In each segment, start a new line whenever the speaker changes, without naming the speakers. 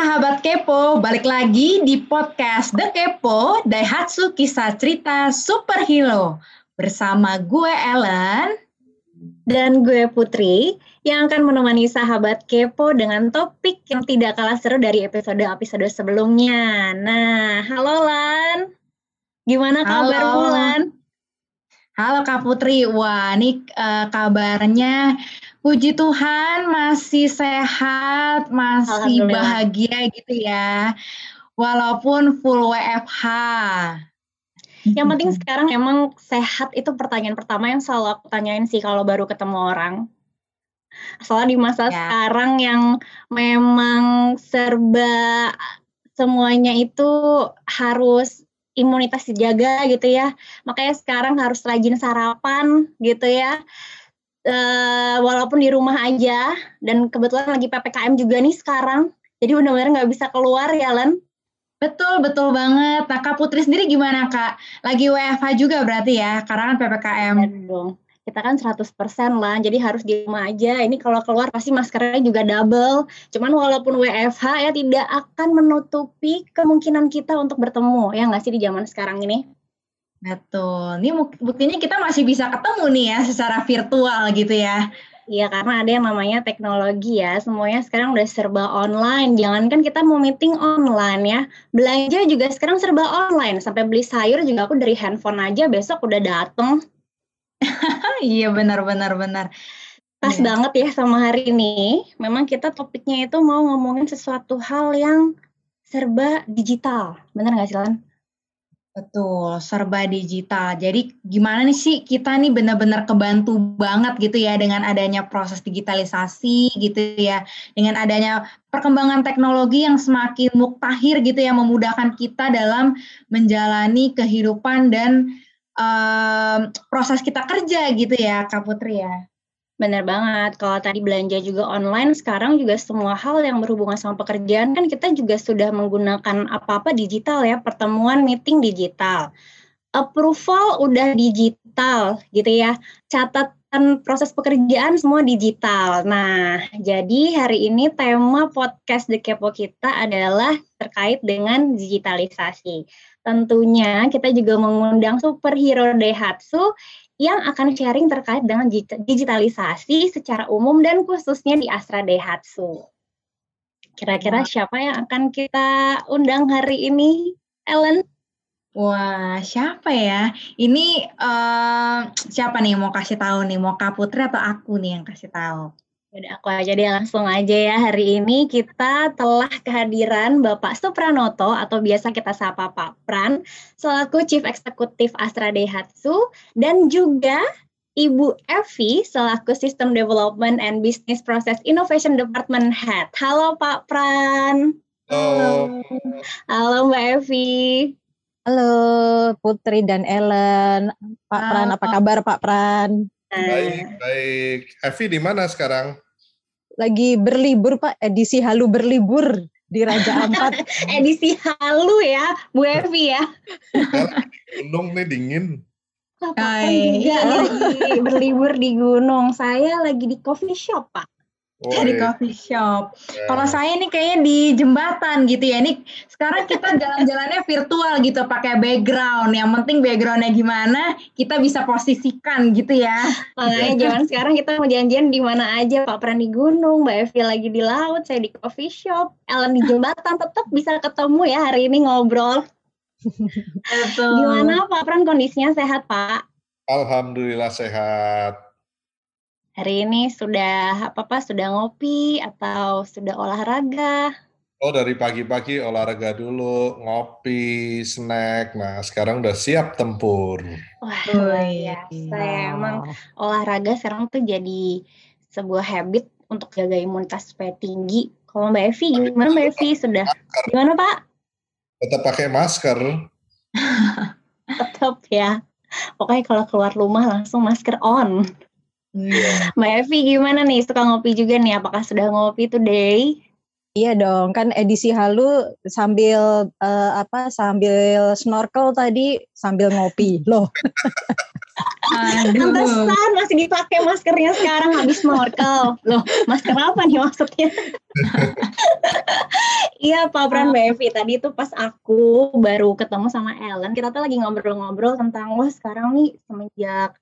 sahabat Kepo, balik lagi di podcast The Kepo Daihatsu Kisah Cerita Superhero bersama gue Ellen
dan gue Putri yang akan menemani sahabat Kepo dengan topik yang tidak kalah seru dari episode-episode sebelumnya. Nah, halo Lan. Gimana kabar Lan?
Halo Kak Putri, wah ini uh, kabarnya puji Tuhan masih sehat, masih bahagia gitu ya. Walaupun full WFH.
Yang penting sekarang emang sehat itu pertanyaan pertama yang selalu aku tanyain sih kalau baru ketemu orang. Soalnya di masa ya. sekarang yang memang serba semuanya itu harus imunitas dijaga gitu ya. Makanya sekarang harus rajin sarapan gitu ya. Uh, walaupun di rumah aja dan kebetulan lagi PPKM juga nih sekarang. Jadi benar-benar nggak bisa keluar ya Len.
Betul, betul banget. Nah Kak Putri sendiri gimana Kak? Lagi WFH juga berarti ya, karena kan PPKM.
Dong kita kan 100% lah, jadi harus di rumah aja. Ini kalau keluar pasti maskernya juga double. Cuman walaupun WFH ya tidak akan menutupi kemungkinan kita untuk bertemu, ya nggak sih di zaman sekarang ini?
Betul. Ini buktinya kita masih bisa ketemu nih ya secara virtual gitu ya.
Iya karena ada yang namanya teknologi ya, semuanya sekarang udah serba online. Jangankan kita mau meeting online ya, belanja juga sekarang serba online. Sampai beli sayur juga aku dari handphone aja besok udah dateng.
iya benar benar benar.
Pas yeah. banget ya sama hari ini. Memang kita topiknya itu mau ngomongin sesuatu hal yang serba digital. Benar nggak sih Lan?
Betul, serba digital. Jadi gimana nih sih kita nih benar-benar kebantu banget gitu ya dengan adanya proses digitalisasi gitu ya. Dengan adanya perkembangan teknologi yang semakin muktahir gitu ya memudahkan kita dalam menjalani kehidupan dan um, proses kita kerja gitu ya Kak Putri ya.
Benar banget. Kalau tadi belanja juga online, sekarang juga semua hal yang berhubungan sama pekerjaan kan kita juga sudah menggunakan apa-apa digital ya, pertemuan meeting digital. Approval udah digital gitu ya. Catatan proses pekerjaan semua digital. Nah, jadi hari ini tema podcast The Kepo kita adalah terkait dengan digitalisasi. Tentunya kita juga mengundang superhero Daihatsu yang akan sharing terkait dengan digitalisasi secara umum dan khususnya di Astra Daihatsu. Kira-kira siapa yang akan kita undang hari ini, Ellen?
Wah, siapa ya? Ini uh, siapa nih mau kasih tahu nih? Mau Kak Putri atau aku nih yang kasih tahu?
Udah aku aja deh langsung aja ya hari ini kita telah kehadiran Bapak Supranoto atau biasa kita sapa Pak Pran selaku Chief Eksekutif Astra Daihatsu dan juga Ibu Evi selaku System Development and Business Process Innovation Department Head. Halo Pak Pran.
Halo.
Halo Mbak Evi.
Halo Putri dan Ellen. Pak Pran, apa kabar Pak Pran?
Baik, baik. Evi di mana sekarang?
Lagi berlibur Pak, edisi halu berlibur di Raja Ampat.
edisi halu ya, Bu Evi ya.
Gunung nih dingin.
Hai. juga lagi berlibur di gunung. Saya lagi di coffee shop, Pak.
Oh, di iya. coffee shop. Yeah. Kalau saya ini kayaknya di jembatan gitu ya. Ini sekarang kita jalan-jalannya virtual gitu, pakai background. Yang penting backgroundnya gimana, kita bisa posisikan gitu ya.
Makanya zaman sekarang kita mau janjian di mana aja. Pak Pran di gunung, Mbak Evi lagi di laut, saya di coffee shop, Ellen di jembatan. Tetap bisa ketemu ya hari ini ngobrol. Betul. Gimana Pak Pran kondisinya sehat Pak?
Alhamdulillah sehat.
Hari ini sudah apa-apa, sudah ngopi atau sudah olahraga?
Oh dari pagi-pagi olahraga dulu, ngopi, snack. Nah sekarang udah siap tempur.
Wah luar biasa ya. Emang olahraga sekarang tuh jadi sebuah habit untuk jaga imunitas supaya tinggi. Kalau Mbak Evi gimana Mbak Evi sudah? Gimana Pak?
Tetap pakai masker.
Tetap ya. Pokoknya kalau keluar rumah langsung masker on. Yeah. Mbak Evi gimana nih suka ngopi juga nih? Apakah sudah ngopi today?
Iya dong, kan edisi halu sambil uh, apa? Sambil snorkel tadi sambil ngopi loh.
Pantesan masih dipakai maskernya sekarang habis snorkel. Loh, masker apa nih maksudnya? iya, Pak Pran Mbak Evi. Tadi itu pas aku baru ketemu sama Ellen, kita tuh lagi ngobrol-ngobrol tentang, wah sekarang nih semenjak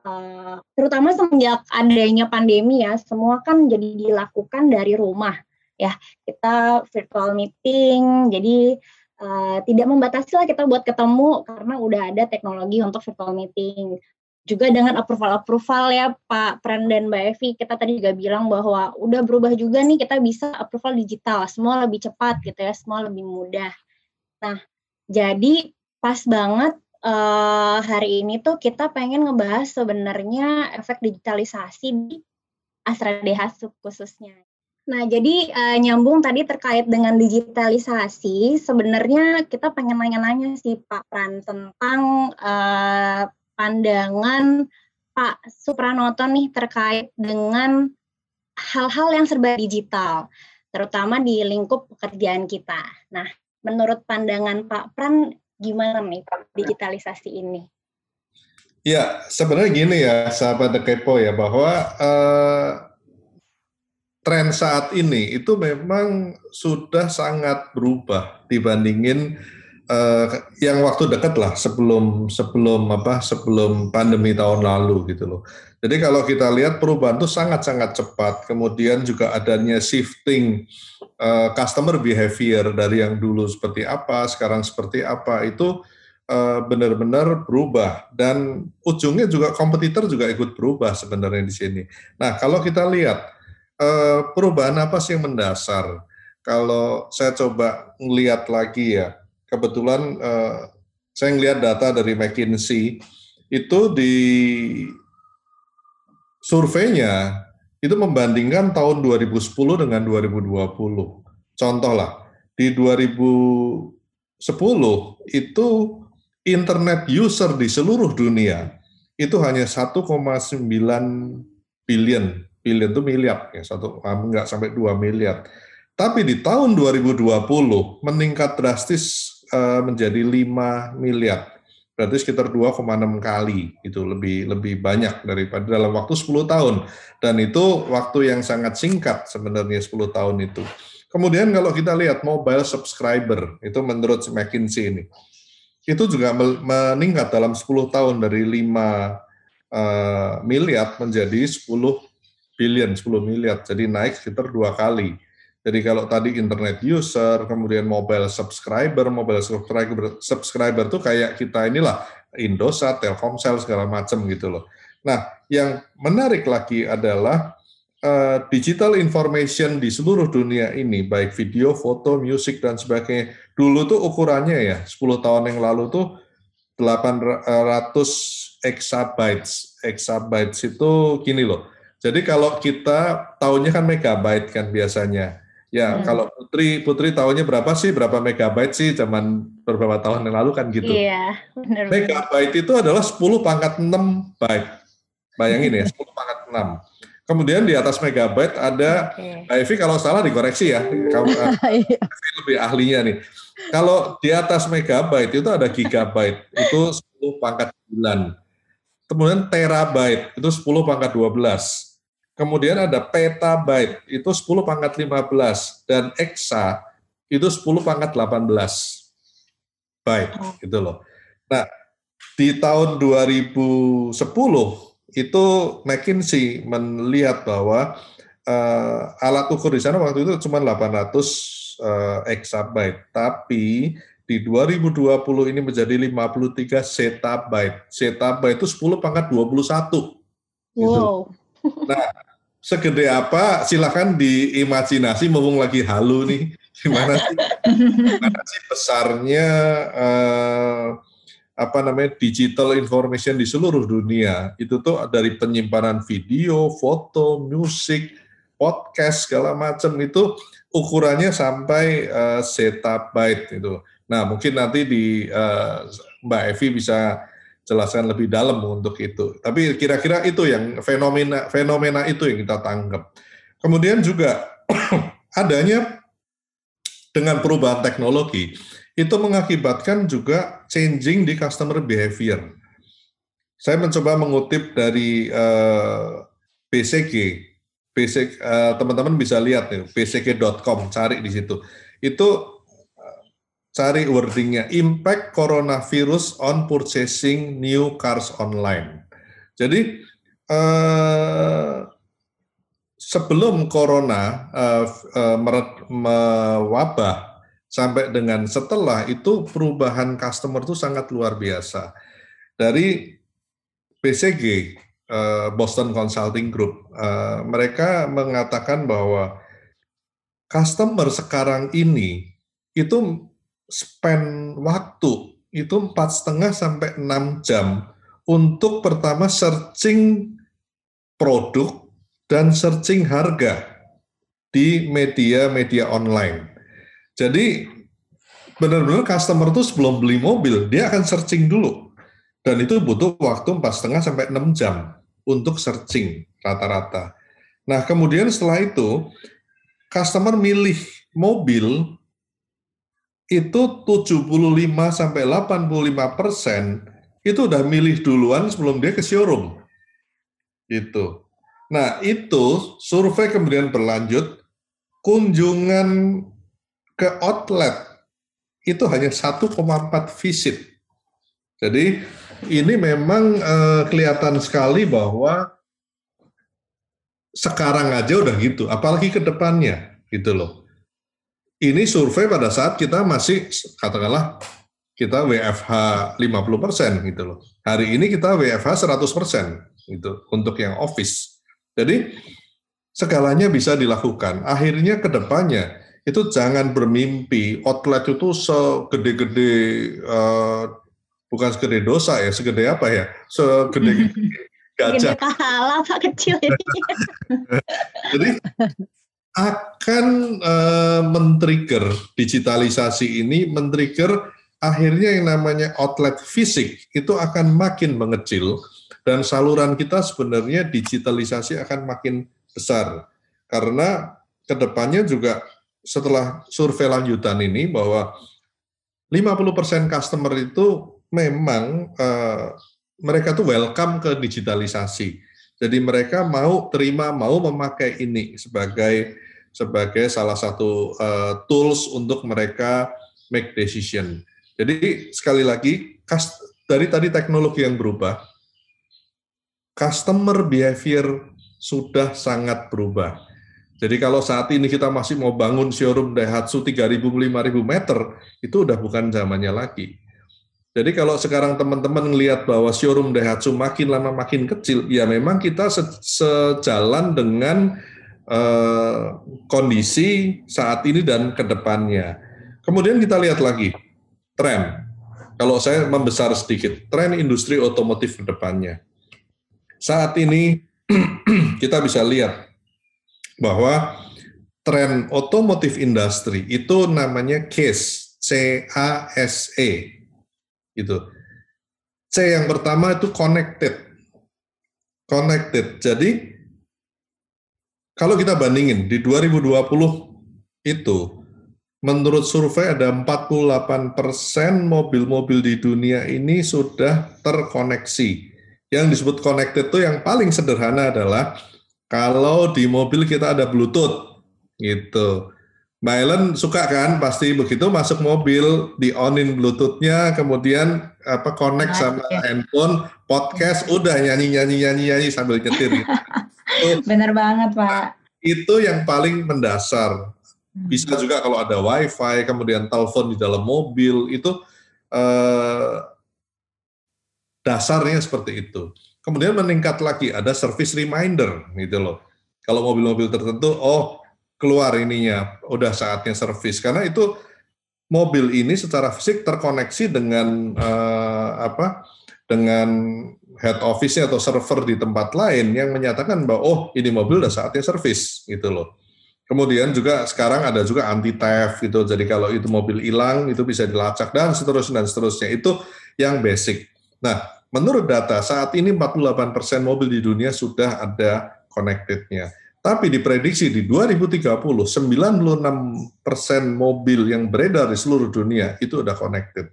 Uh, terutama semenjak adanya pandemi ya, semua kan jadi dilakukan dari rumah ya. Kita virtual meeting, jadi uh, tidak membatasi lah kita buat ketemu karena udah ada teknologi untuk virtual meeting juga dengan approval-approval ya Pak Pran dan Mbak Evi, kita tadi juga bilang bahwa udah berubah juga nih kita bisa approval digital, semua lebih cepat gitu ya, semua lebih mudah. Nah, jadi pas banget uh, hari ini tuh kita pengen ngebahas sebenarnya efek digitalisasi di Astra DH khususnya. Nah, jadi uh, nyambung tadi terkait dengan digitalisasi, sebenarnya kita pengen nanya-nanya sih Pak Pran tentang uh, pandangan Pak Supranoto nih terkait dengan hal-hal yang serba digital, terutama di lingkup pekerjaan kita. Nah, menurut pandangan Pak Pran, gimana nih Pak digitalisasi ini?
Ya, sebenarnya gini ya, sahabat Kepo ya, bahwa uh, tren saat ini itu memang sudah sangat berubah dibandingin uh, yang waktu dekat lah sebelum sebelum apa sebelum pandemi tahun lalu gitu loh. Jadi kalau kita lihat perubahan itu sangat-sangat cepat. Kemudian juga adanya shifting uh, customer behavior dari yang dulu seperti apa, sekarang seperti apa itu uh, benar-benar berubah dan ujungnya juga kompetitor juga ikut berubah sebenarnya di sini. Nah kalau kita lihat perubahan apa sih yang mendasar? Kalau saya coba ngelihat lagi ya, kebetulan uh, saya melihat data dari McKinsey itu di surveinya itu membandingkan tahun 2010 dengan 2020. Contoh lah, di 2010 itu internet user di seluruh dunia itu hanya 1,9 billion, billion itu miliar ya, satu enggak sampai 2 miliar. Tapi di tahun 2020 meningkat drastis uh, menjadi 5 miliar. Berarti sekitar 2,6 kali itu lebih lebih banyak daripada dalam waktu 10 tahun. Dan itu waktu yang sangat singkat sebenarnya 10 tahun itu. Kemudian kalau kita lihat mobile subscriber, itu menurut McKinsey ini, itu juga meningkat dalam 10 tahun dari 5 uh, eh, miliar menjadi 10 billion, 10 miliar. Jadi naik sekitar dua kali. Jadi kalau tadi internet user, kemudian mobile subscriber, mobile subscriber, subscriber tuh kayak kita inilah Indosat, Telkomsel segala macam gitu loh. Nah, yang menarik lagi adalah uh, digital information di seluruh dunia ini, baik video, foto, musik dan sebagainya. Dulu tuh ukurannya ya, 10 tahun yang lalu tuh 800 exabytes. Exabytes itu gini loh. Jadi kalau kita tahunya kan megabyte kan biasanya. Ya, hmm. kalau Putri Putri tahunya berapa sih? Berapa megabyte sih zaman beberapa tahun yang lalu kan gitu.
Iya, benar.
Megabyte itu adalah 10 pangkat 6 byte. Bayangin ya, 10 pangkat 6. Kemudian di atas megabyte ada okay. Evi kalau salah dikoreksi ya. Kamu iya. lebih ahlinya nih. Kalau di atas megabyte itu ada gigabyte, itu 10 pangkat 9. Kemudian terabyte itu 10 pangkat 12 Kemudian ada petabyte, itu 10 pangkat 15. Dan exa, itu 10 pangkat 18 byte, oh. gitu loh. Nah, di tahun 2010, itu McKinsey melihat bahwa uh, alat ukur di sana waktu itu cuma 800 uh, exabyte, tapi di 2020 ini menjadi 53 zettabyte. Zettabyte itu 10 pangkat 21. Gitu. Wow. Nah, segede apa silakan diimajinasi mumpung lagi halu nih. Gimana sih? Gimana sih besarnya eh, apa namanya digital information di seluruh dunia? Itu tuh dari penyimpanan video, foto, musik, podcast segala macam itu ukurannya sampai uh, zettabyte itu. Nah mungkin nanti di uh, Mbak Evi bisa jelaskan lebih dalam untuk itu. Tapi kira-kira itu yang fenomena fenomena itu yang kita tangkap. Kemudian juga adanya dengan perubahan teknologi itu mengakibatkan juga changing di customer behavior. saya mencoba mengutip dari uh, BCG. BCG uh, teman-teman bisa lihat nih bcg.com cari di situ. Itu cari wordingnya impact coronavirus on purchasing new cars online. Jadi uh, sebelum corona uh, uh, mewabah sampai dengan setelah itu perubahan customer itu sangat luar biasa. Dari uh, Boston Consulting Group, mereka mengatakan bahwa customer sekarang ini itu spend waktu itu empat setengah sampai enam jam untuk pertama searching produk dan searching harga di media-media online. Jadi benar-benar customer itu sebelum beli mobil dia akan searching dulu dan itu butuh waktu empat setengah sampai enam jam untuk searching rata-rata. Nah, kemudian setelah itu customer milih mobil itu 75 sampai 85 persen itu udah milih duluan sebelum dia ke showroom. Itu. Nah, itu survei kemudian berlanjut kunjungan ke outlet itu hanya 1,4 visit. Jadi ini memang uh, kelihatan sekali bahwa sekarang aja udah gitu, apalagi ke depannya gitu loh. Ini survei pada saat kita masih katakanlah kita WFH 50% gitu loh. Hari ini kita WFH 100% gitu untuk yang office. Jadi segalanya bisa dilakukan. Akhirnya ke depannya itu jangan bermimpi outlet itu segede-gede uh, bukan segede dosa ya, segede apa ya? Segede gajah. Gede
pahala Pak kecil ini.
Jadi akan uh, men-trigger digitalisasi ini men-trigger akhirnya yang namanya outlet fisik itu akan makin mengecil dan saluran kita sebenarnya digitalisasi akan makin besar karena ke depannya juga setelah survei lanjutan ini bahwa 50% customer itu memang uh, mereka tuh welcome ke digitalisasi. Jadi mereka mau terima, mau memakai ini sebagai sebagai salah satu uh, tools untuk mereka make decision. Jadi sekali lagi dari tadi teknologi yang berubah, customer behavior sudah sangat berubah. Jadi kalau saat ini kita masih mau bangun showroom Daihatsu 3.000-5.000 meter, itu udah bukan zamannya lagi. Jadi kalau sekarang teman-teman melihat bahwa showroom Daihatsu makin lama makin kecil, ya memang kita se sejalan dengan uh, kondisi saat ini dan ke depannya. Kemudian kita lihat lagi tren. Kalau saya membesar sedikit, tren industri otomotif ke depannya. Saat ini kita bisa lihat bahwa tren otomotif industri itu namanya CASE, C-A-S-E gitu. C yang pertama itu connected. Connected. Jadi kalau kita bandingin di 2020 itu menurut survei ada 48% mobil-mobil di dunia ini sudah terkoneksi. Yang disebut connected itu yang paling sederhana adalah kalau di mobil kita ada Bluetooth gitu. Mbak Ellen suka kan pasti begitu masuk mobil di onin bluetoothnya kemudian apa connect nah, sama ya. handphone podcast udah nyanyi nyanyi nyanyi nyanyi sambil nyetir gitu.
Bener banget pak.
Itu yang paling mendasar. Hmm. Bisa juga kalau ada wifi kemudian telepon di dalam mobil itu eh, dasarnya seperti itu. Kemudian meningkat lagi ada service reminder gitu loh. Kalau mobil-mobil tertentu oh keluar ininya, udah saatnya servis karena itu mobil ini secara fisik terkoneksi dengan uh, apa? dengan head office-nya atau server di tempat lain yang menyatakan bahwa oh ini mobil udah saatnya servis gitu loh. Kemudian juga sekarang ada juga anti theft gitu. Jadi kalau itu mobil hilang itu bisa dilacak dan seterusnya dan seterusnya. Itu yang basic. Nah, menurut data saat ini 48% mobil di dunia sudah ada connected-nya. Tapi diprediksi di 2030, 96 persen mobil yang beredar di seluruh dunia itu udah connected.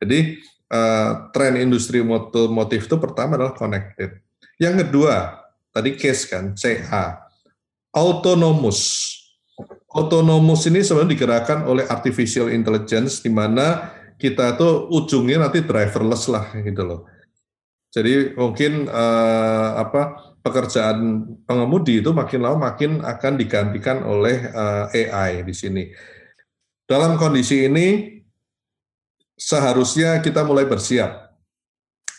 Jadi uh, tren industri otomotif itu pertama adalah connected. Yang kedua, tadi case kan, CA, autonomous. Autonomous ini sebenarnya digerakkan oleh artificial intelligence di mana kita tuh ujungnya nanti driverless lah gitu loh. Jadi mungkin uh, apa pekerjaan pengemudi itu makin lama makin akan digantikan oleh uh, AI di sini. Dalam kondisi ini seharusnya kita mulai bersiap.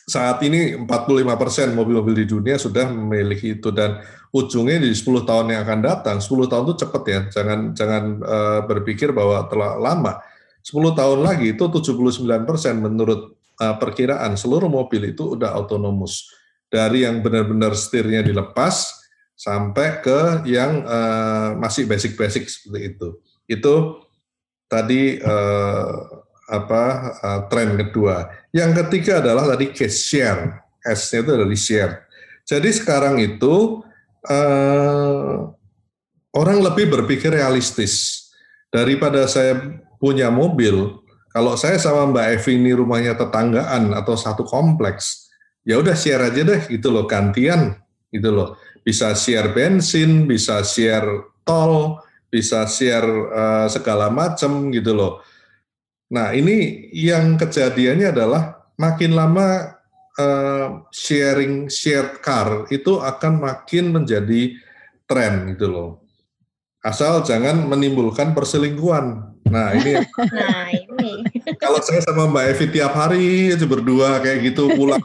Saat ini 45% mobil-mobil di dunia sudah memiliki itu dan ujungnya di 10 tahun yang akan datang, 10 tahun itu cepat ya, jangan jangan uh, berpikir bahwa telah lama. 10 tahun lagi itu 79% menurut perkiraan seluruh mobil itu udah autonomous. Dari yang benar-benar setirnya dilepas sampai ke yang uh, masih basic-basic seperti itu. Itu tadi uh, apa uh, tren kedua. Yang ketiga adalah tadi case share. S-nya itu dari share. Jadi sekarang itu uh, orang lebih berpikir realistis daripada saya punya mobil kalau saya sama Mbak Evi ini rumahnya tetanggaan atau satu kompleks, ya udah share aja deh gitu loh, gantian gitu loh. Bisa share bensin, bisa share tol, bisa share uh, segala macam gitu loh. Nah ini yang kejadiannya adalah makin lama uh, sharing shared car itu akan makin menjadi tren gitu loh. Asal jangan menimbulkan perselingkuhan. Nah ini. nah ini. Kalau saya sama Mbak Evi tiap hari aja berdua kayak gitu pulang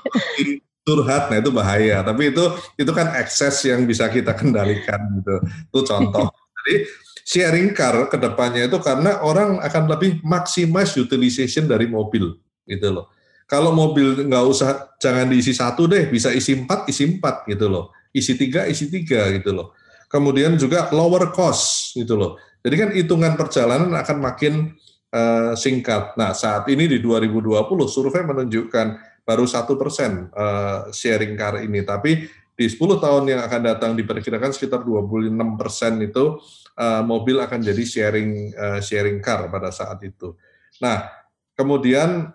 curhat, nah itu bahaya. Tapi itu itu kan ekses yang bisa kita kendalikan gitu. Itu contoh. Jadi sharing car ke depannya itu karena orang akan lebih maximize utilization dari mobil gitu loh. Kalau mobil nggak usah jangan diisi satu deh, bisa isi empat, isi empat gitu loh. Isi tiga, isi tiga gitu loh kemudian juga lower cost gitu loh. Jadi kan hitungan perjalanan akan makin uh, singkat. Nah saat ini di 2020 survei menunjukkan baru satu persen uh, sharing car ini, tapi di 10 tahun yang akan datang diperkirakan sekitar 26 persen itu uh, mobil akan jadi sharing uh, sharing car pada saat itu. Nah kemudian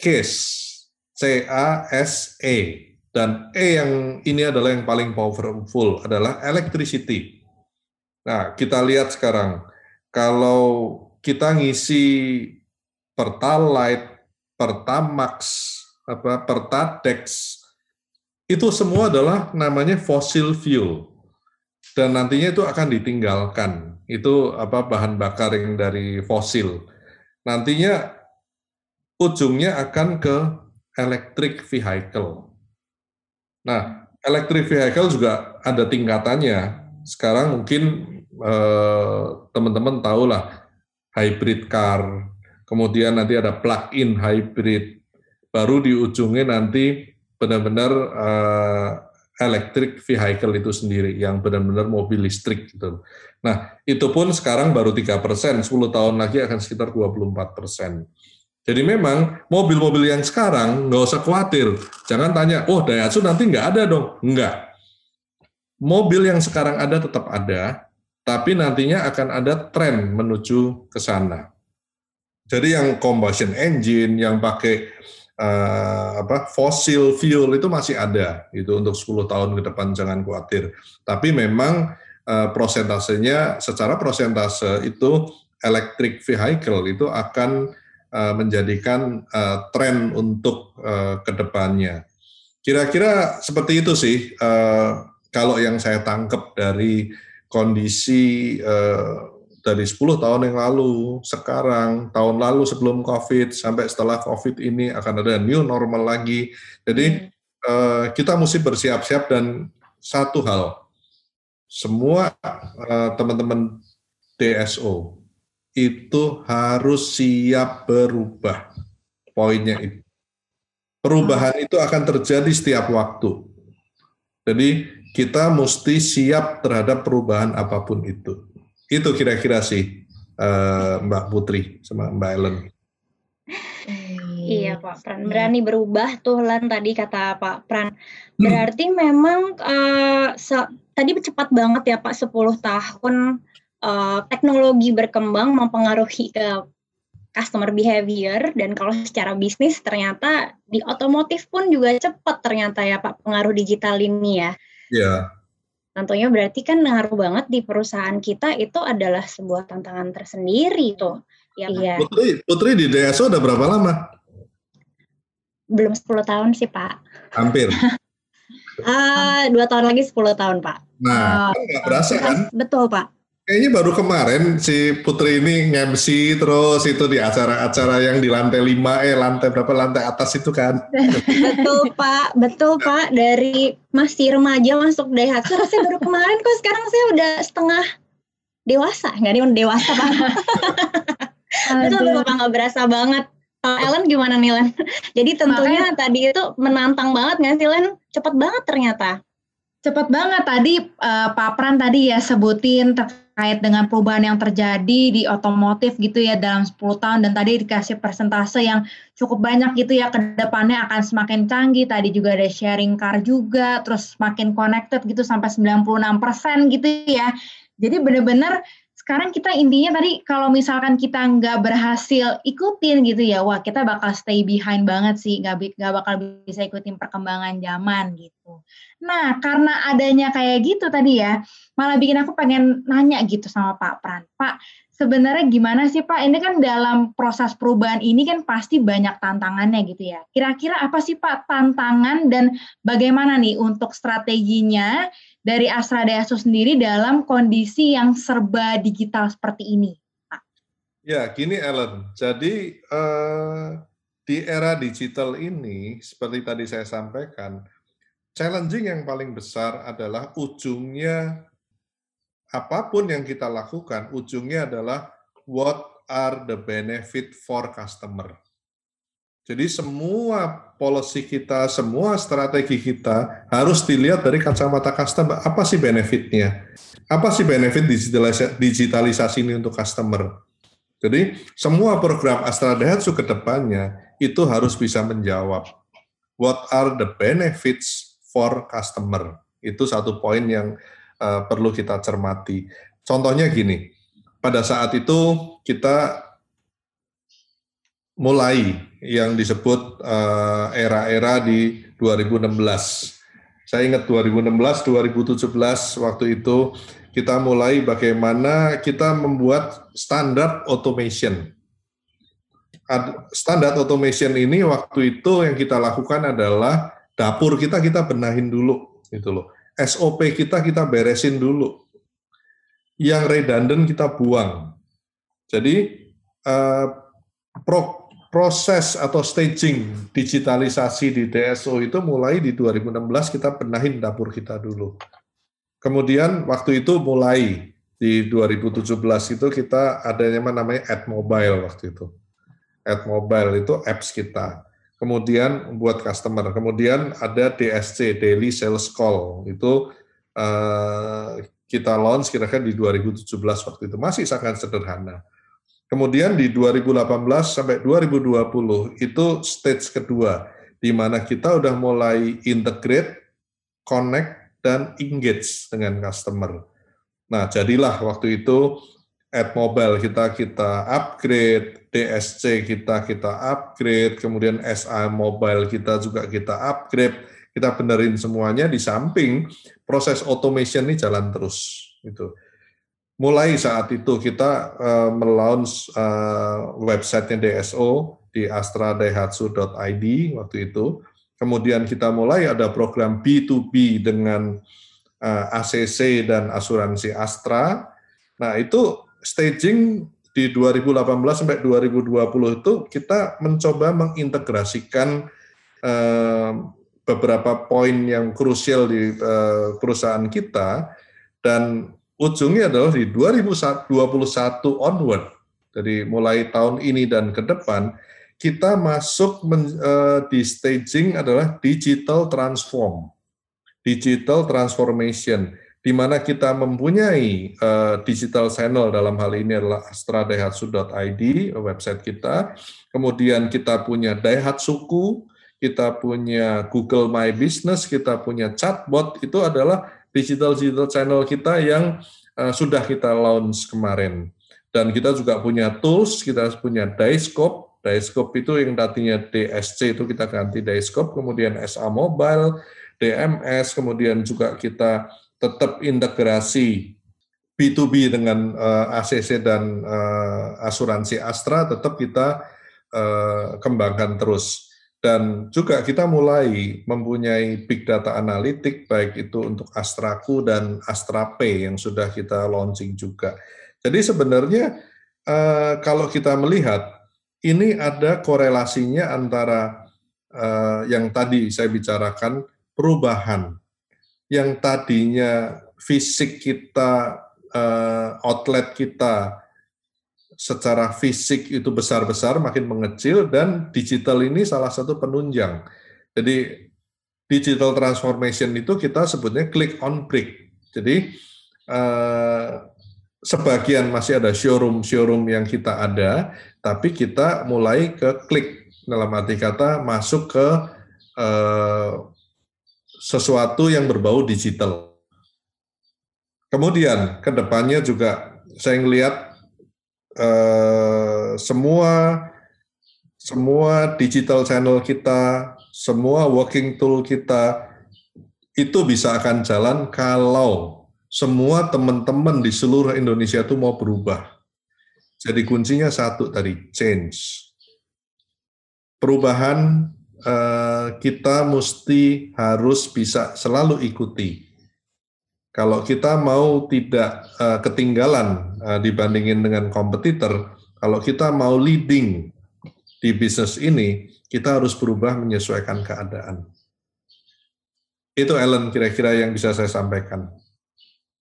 case C A S E dan E yang ini adalah yang paling powerful adalah electricity. Nah, kita lihat sekarang kalau kita ngisi Pertalite, Pertamax, apa Pertadex itu semua adalah namanya fossil fuel. Dan nantinya itu akan ditinggalkan. Itu apa bahan bakar yang dari fosil. Nantinya ujungnya akan ke electric vehicle Nah, electric vehicle juga ada tingkatannya. Sekarang mungkin eh, teman-teman tahu lah hybrid car, kemudian nanti ada plug-in hybrid, baru di ujungnya nanti benar-benar eh, electric vehicle itu sendiri yang benar-benar mobil listrik gitu. Nah, itu pun sekarang baru tiga persen, 10 tahun lagi akan sekitar 24 persen. Jadi memang mobil-mobil yang sekarang nggak usah khawatir. Jangan tanya, oh Daihatsu nanti nggak ada dong. Nggak. Mobil yang sekarang ada tetap ada, tapi nantinya akan ada tren menuju ke sana. Jadi yang combustion engine, yang pakai uh, apa fossil fuel itu masih ada itu untuk 10 tahun ke depan jangan khawatir. Tapi memang uh, prosentasenya secara prosentase itu electric vehicle itu akan menjadikan uh, tren untuk uh, ke depannya. Kira-kira seperti itu sih uh, kalau yang saya tangkap dari kondisi uh, dari 10 tahun yang lalu, sekarang, tahun lalu sebelum COVID, sampai setelah COVID ini akan ada new normal lagi. Jadi uh, kita mesti bersiap-siap dan satu hal, semua teman-teman uh, DSO itu harus siap berubah. Poinnya itu. Perubahan itu akan terjadi setiap waktu. Jadi kita mesti siap terhadap perubahan apa pun itu. Itu kira-kira sih uh, Mbak Putri sama Mbak Ellen.
Iya Pak Pran, berani berubah tuh Lan tadi kata Pak Pran. Berarti memang uh, tadi cepat banget ya Pak 10 tahun uh, teknologi berkembang mempengaruhi ke customer behavior dan kalau secara bisnis ternyata di otomotif pun juga cepat ternyata ya Pak pengaruh digital ini ya.
Iya.
Tentunya berarti kan ngaruh banget di perusahaan kita itu adalah sebuah tantangan tersendiri tuh.
Ya, iya. Putri, Putri di DSO udah berapa lama?
Belum 10 tahun sih Pak.
Hampir.
uh, dua tahun lagi 10 tahun Pak.
Nah, uh, kan berasa kan?
Betul Pak.
Kayaknya baru kemarin si Putri ini nge-MC terus itu di acara-acara yang di lantai 5 eh lantai berapa lantai atas itu kan.
betul Pak, betul Pak dari masih remaja masuk Daihatsu saya baru kemarin kok sekarang saya udah setengah dewasa, nggak nih dewasa Pak. betul Pak nggak berasa banget. Kalau Ellen gimana nih Len? Jadi tentunya Makanya, tadi itu menantang banget nggak sih Len? Cepat banget ternyata.
Cepat banget tadi uh, Pak Pran tadi ya sebutin terkait dengan perubahan yang terjadi di otomotif gitu ya dalam 10 tahun. Dan tadi dikasih persentase yang cukup banyak gitu ya ke depannya akan semakin canggih. Tadi juga ada sharing car juga terus semakin connected gitu sampai 96% gitu ya. Jadi benar-benar sekarang kita intinya tadi kalau misalkan kita nggak berhasil ikutin gitu ya, wah kita bakal stay behind banget sih, nggak nggak bakal bisa ikutin perkembangan zaman gitu. Nah karena adanya kayak gitu tadi ya, malah bikin aku pengen nanya gitu sama Pak Pran, Pak sebenarnya gimana sih Pak? Ini kan dalam proses perubahan ini kan pasti banyak tantangannya gitu ya. Kira-kira apa sih Pak tantangan dan bagaimana nih untuk strateginya dari Astra Dayasu sendiri dalam kondisi yang serba digital seperti ini? Pak?
Ya, gini Ellen. Jadi uh, di era digital ini, seperti tadi saya sampaikan, challenging yang paling besar adalah ujungnya apa pun yang kita lakukan, ujungnya adalah what are the benefit for customer. Jadi semua policy kita, semua strategi kita harus dilihat dari kacamata customer. Apa sih benefitnya? Apa sih benefit digitalisasi ini untuk customer? Jadi semua program Astra Daihatsu ke depannya itu harus bisa menjawab what are the benefits for customer. Itu satu poin yang uh, perlu kita cermati. Contohnya gini, pada saat itu kita mulai yang disebut eh, era-era di 2016. Saya ingat 2016, 2017 waktu itu kita mulai bagaimana kita membuat standar automation. Standar automation ini waktu itu yang kita lakukan adalah dapur kita kita benahin dulu gitu loh. SOP kita kita beresin dulu. Yang redundant kita buang. Jadi pro, proses atau staging digitalisasi di DSO itu mulai di 2016 kita benahin dapur kita dulu. Kemudian waktu itu mulai di 2017 itu kita adanya namanya Ad Mobile waktu itu. Ad Mobile itu apps kita. Kemudian buat customer. Kemudian ada DSC Daily Sales Call itu uh, kita launch kira-kira di 2017 waktu itu masih sangat sederhana Kemudian di 2018 sampai 2020 itu stage kedua di mana kita udah mulai integrate, connect dan engage dengan customer. Nah, jadilah waktu itu Ad Mobile kita kita upgrade, DSC kita kita upgrade, kemudian SA Mobile kita juga kita upgrade, kita benerin semuanya di samping proses automation ini jalan terus gitu mulai saat itu kita uh, melaunch uh, websitenya DSO di astradaihatsu.id waktu itu. Kemudian kita mulai ada program B2B dengan uh, eh, ACC dan asuransi Astra. Nah, itu staging di 2018 sampai 2020 itu kita mencoba mengintegrasikan uh, beberapa poin yang krusial di uh, perusahaan kita dan ujungnya adalah di 2021 onward, jadi mulai tahun ini dan ke depan, kita masuk uh, di staging adalah digital transform, digital transformation, di mana kita mempunyai uh, digital channel dalam hal ini adalah astradaihatsu.id, website kita, kemudian kita punya Daihatsuku, kita punya Google My Business, kita punya chatbot, itu adalah digital digital channel kita yang uh, sudah kita launch kemarin. Dan kita juga punya tools, kita punya Dayscope. Dayscope itu yang tadinya DSC itu kita ganti Dayscope, kemudian SA Mobile, DMS, kemudian juga kita tetap integrasi B2B dengan uh, eh, ACC dan uh, asuransi Astra tetap kita uh, kembangkan terus. Dan juga kita mulai mempunyai big data analitik baik itu untuk Astraku dan Astra Pay yang sudah kita launching juga. Jadi sebenarnya uh, kalau kita melihat ini ada korelasinya antara uh, yang tadi saya bicarakan perubahan yang tadinya fisik kita uh, outlet kita secara fisik itu besar-besar makin mengecil dan digital ini salah satu penunjang. Jadi digital transformation itu kita sebutnya click on brick. Jadi uh, sebagian masih ada showroom-showroom yang kita ada, tapi kita mulai ke klik dalam arti kata masuk ke uh, sesuatu yang berbau digital. Kemudian ke depannya juga saya melihat eh, semua semua digital channel kita, semua working tool kita itu bisa akan jalan kalau semua teman-teman di seluruh Indonesia itu mau berubah. Jadi kuncinya satu tadi, change. Perubahan kita mesti harus bisa selalu ikuti kalau kita mau tidak uh, ketinggalan uh, dibandingin dengan kompetitor, kalau kita mau leading di bisnis ini, kita harus berubah menyesuaikan keadaan. Itu Ellen kira-kira yang bisa saya sampaikan.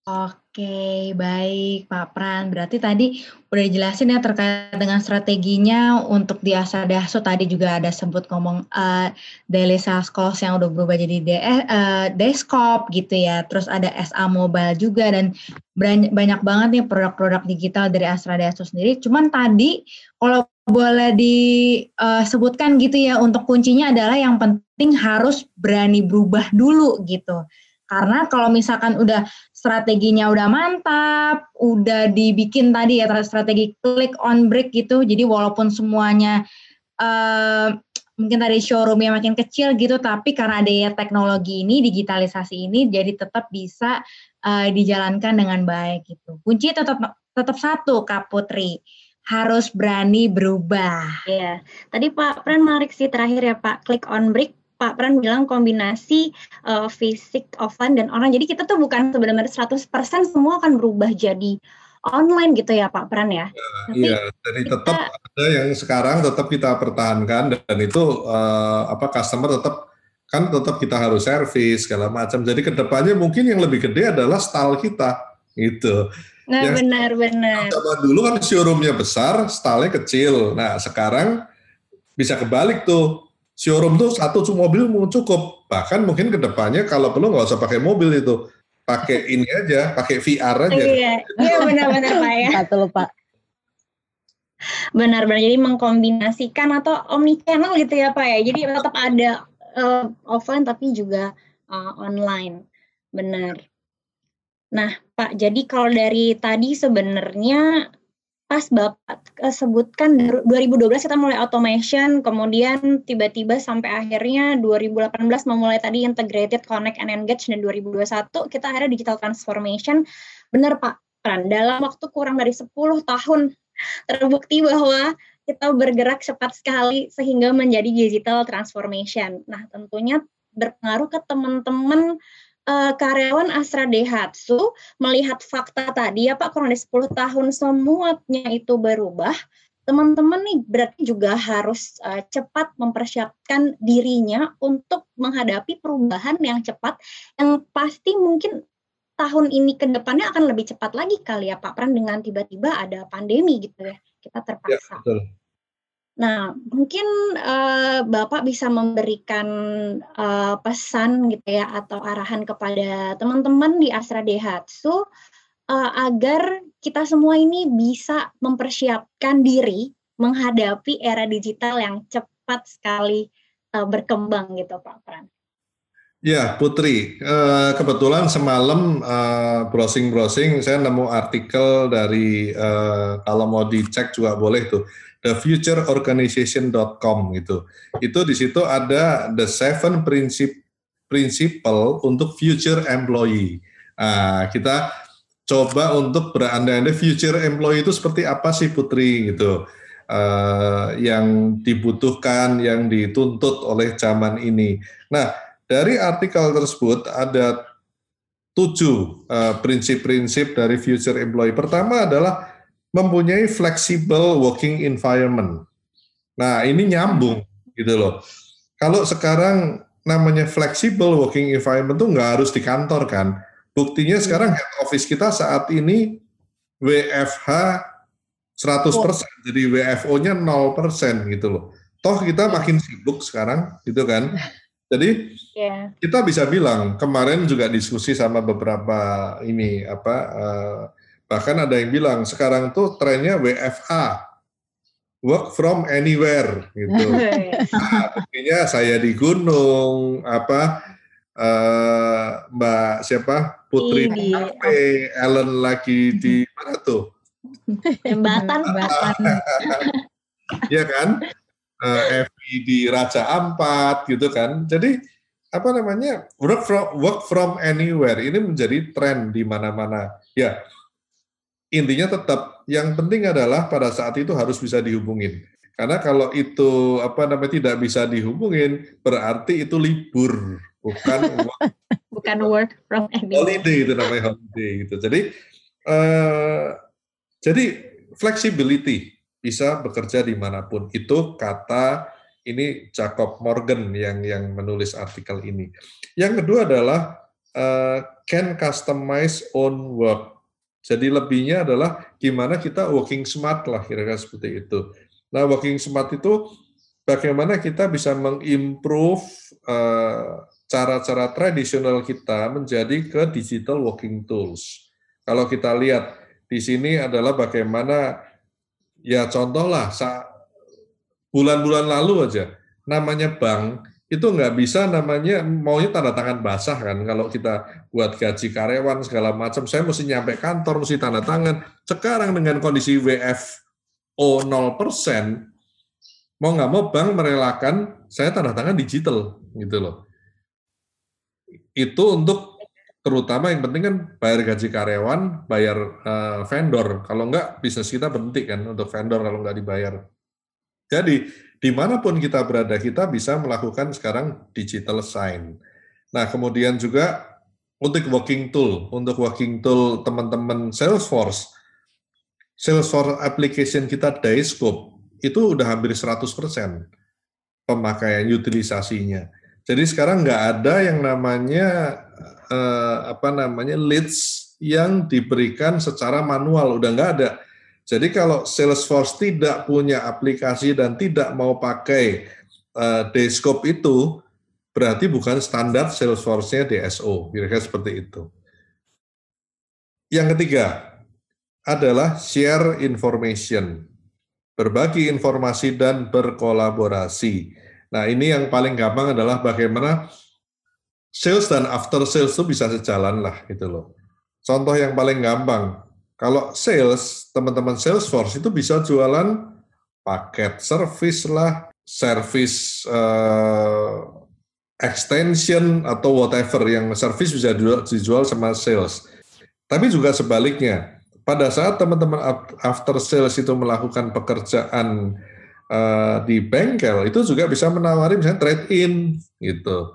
Oke, baik Pak Pran. Berarti tadi udah dijelasin ya terkait dengan strateginya untuk di Asadaso tadi juga ada sebut ngomong uh, daily sales calls yang udah berubah jadi de uh, desktop gitu ya. Terus ada SA Mobile juga dan banyak banget nih produk-produk digital dari Asradasa sendiri. Cuman tadi kalau boleh disebutkan gitu ya untuk kuncinya adalah yang penting harus berani berubah dulu gitu. Karena kalau misalkan udah strateginya udah mantap, udah dibikin tadi ya strategi click on break gitu. Jadi walaupun semuanya uh, mungkin tadi showroomnya makin kecil gitu, tapi karena ada ya teknologi ini, digitalisasi ini, jadi tetap bisa uh, dijalankan dengan baik gitu. Kunci tetap tetap satu Kak Putri harus berani berubah.
Iya. Tadi Pak Pran menarik sih terakhir ya Pak, click on break Pak Pran bilang kombinasi uh, fisik, offline, dan online. Jadi kita tuh bukan sebenarnya 100% semua akan berubah jadi online gitu ya Pak Pran ya.
Iya, jadi kita, tetap ada yang sekarang tetap kita pertahankan dan itu uh, apa customer tetap kan tetap kita harus servis segala macam. Jadi ke depannya mungkin yang lebih gede adalah style kita gitu.
Nah yang benar-benar.
Zaman dulu kan showroomnya besar, stylenya kecil. Nah sekarang bisa kebalik tuh showroom tuh satu mobil cukup. Bahkan mungkin ke depannya kalau perlu nggak usah pakai mobil itu, pakai ini aja, pakai VR aja.
Iya, iya benar-benar Pak ya.
Betul Pak.
Benar-benar jadi mengkombinasikan atau omni channel gitu ya Pak ya. Jadi tetap ada uh, offline tapi juga uh, online. Benar. Nah, Pak, jadi kalau dari tadi sebenarnya pas Bapak sebutkan 2012 kita mulai automation, kemudian tiba-tiba sampai akhirnya 2018 memulai tadi integrated connect and engage dan 2021 kita akhirnya digital transformation. Benar Pak dalam waktu kurang dari 10 tahun terbukti bahwa kita bergerak cepat sekali sehingga menjadi digital transformation. Nah, tentunya berpengaruh ke teman-teman uh, karyawan Astra Daihatsu melihat fakta tadi ya Pak kurang dari 10 tahun semuanya itu berubah, teman-teman nih berarti juga harus uh, cepat mempersiapkan dirinya untuk menghadapi perubahan yang cepat yang pasti mungkin tahun ini ke depannya akan lebih cepat lagi kali ya Pak Pran dengan tiba-tiba ada pandemi gitu ya. Kita terpaksa. Ya, betul. Nah, mungkin uh, Bapak bisa memberikan uh, pesan gitu ya atau arahan kepada teman-teman di Astra Daihatsu uh, agar kita semua ini bisa mempersiapkan diri menghadapi era digital yang cepat sekali uh, berkembang gitu Pak Pran.
Ya, Putri. Uh, kebetulan semalam uh, browsing-browsing, saya nemu artikel dari uh, kalau mau dicek juga boleh tuh, thefutureorganization.com gitu. Itu di situ ada the seven principle principle untuk future employee. Nah, kita coba untuk berandai-andai future employee itu seperti apa sih Putri gitu. Uh, yang dibutuhkan, yang dituntut oleh zaman ini. Nah, dari artikel tersebut ada tujuh uh, prinsip-prinsip dari future employee. Pertama adalah mempunyai flexible working environment. Nah, ini nyambung gitu loh. Kalau sekarang namanya flexible working environment tuh nggak harus di kantor kan. Buktinya sekarang head office kita saat ini WFH 100%, oh. jadi WFO-nya 0% gitu loh. Toh kita makin sibuk sekarang gitu kan. Jadi yeah. kita bisa bilang kemarin juga diskusi sama beberapa ini apa uh, bahkan ada yang bilang sekarang tuh trennya WFA work from anywhere gitu. nah, buktinya saya di gunung apa uh, Mbak siapa Putri di Ellen lagi di mana tuh?
Jembatan, jembatan.
ya kan? uh, Evi di Raja Ampat gitu kan. Jadi apa namanya work from work from anywhere ini menjadi tren di mana-mana. Ya intinya tetap yang penting adalah pada saat itu harus bisa dihubungin. Karena kalau itu apa namanya tidak bisa dihubungin berarti itu libur bukan
work, bukan work from anywhere.
Holiday itu namanya holiday gitu. Jadi uh, jadi flexibility bisa bekerja di mana pun. Itu kata ini Jacob Morgan yang yang menulis artikel ini. Yang kedua adalah uh, can customize own work. Jadi lebihnya adalah gimana kita working smart lah kira-kira seperti itu. Nah working smart itu bagaimana kita bisa mengimprove uh, cara-cara tradisional kita menjadi ke digital working tools. Kalau kita lihat di sini adalah bagaimana Ya contohlah bulan-bulan lalu aja namanya bank itu nggak bisa namanya maunya tanda tangan basah kan kalau kita buat gaji karyawan segala macam saya mesti nyampe kantor mesti tanda tangan sekarang dengan kondisi WFO 0% mau nggak mau bank merelakan saya tanda tangan digital gitu loh itu untuk terutama yang penting kan bayar gaji karyawan, bayar uh, vendor. Kalau enggak, bisnis kita berhenti kan untuk vendor kalau enggak dibayar. Jadi, di mana pun kita berada, kita bisa melakukan sekarang digital sign. Nah, kemudian juga untuk working tool, untuk working tool teman-teman Salesforce, Salesforce application kita Dayscope, itu udah hampir 100% pemakaian utilisasinya. Jadi sekarang nggak ada yang namanya eh, apa namanya leads yang diberikan secara manual udah nggak ada. Jadi kalau Salesforce tidak punya aplikasi dan tidak mau pakai uh, Dayscope itu, berarti bukan standar Salesforce-nya DSO, kira-kira seperti itu. Yang ketiga adalah share information, berbagi informasi dan berkolaborasi. Nah ini yang paling gampang adalah bagaimana sales dan after sales itu bisa sejalan lah gitu loh. Contoh yang paling gampang, kalau sales, teman-teman Salesforce itu bisa jualan paket service lah, service uh, extension atau whatever yang service bisa dijual sama sales. Tapi juga sebaliknya, pada saat teman-teman after sales itu melakukan pekerjaan uh, di bengkel, itu juga bisa menawari misalnya trade in gitu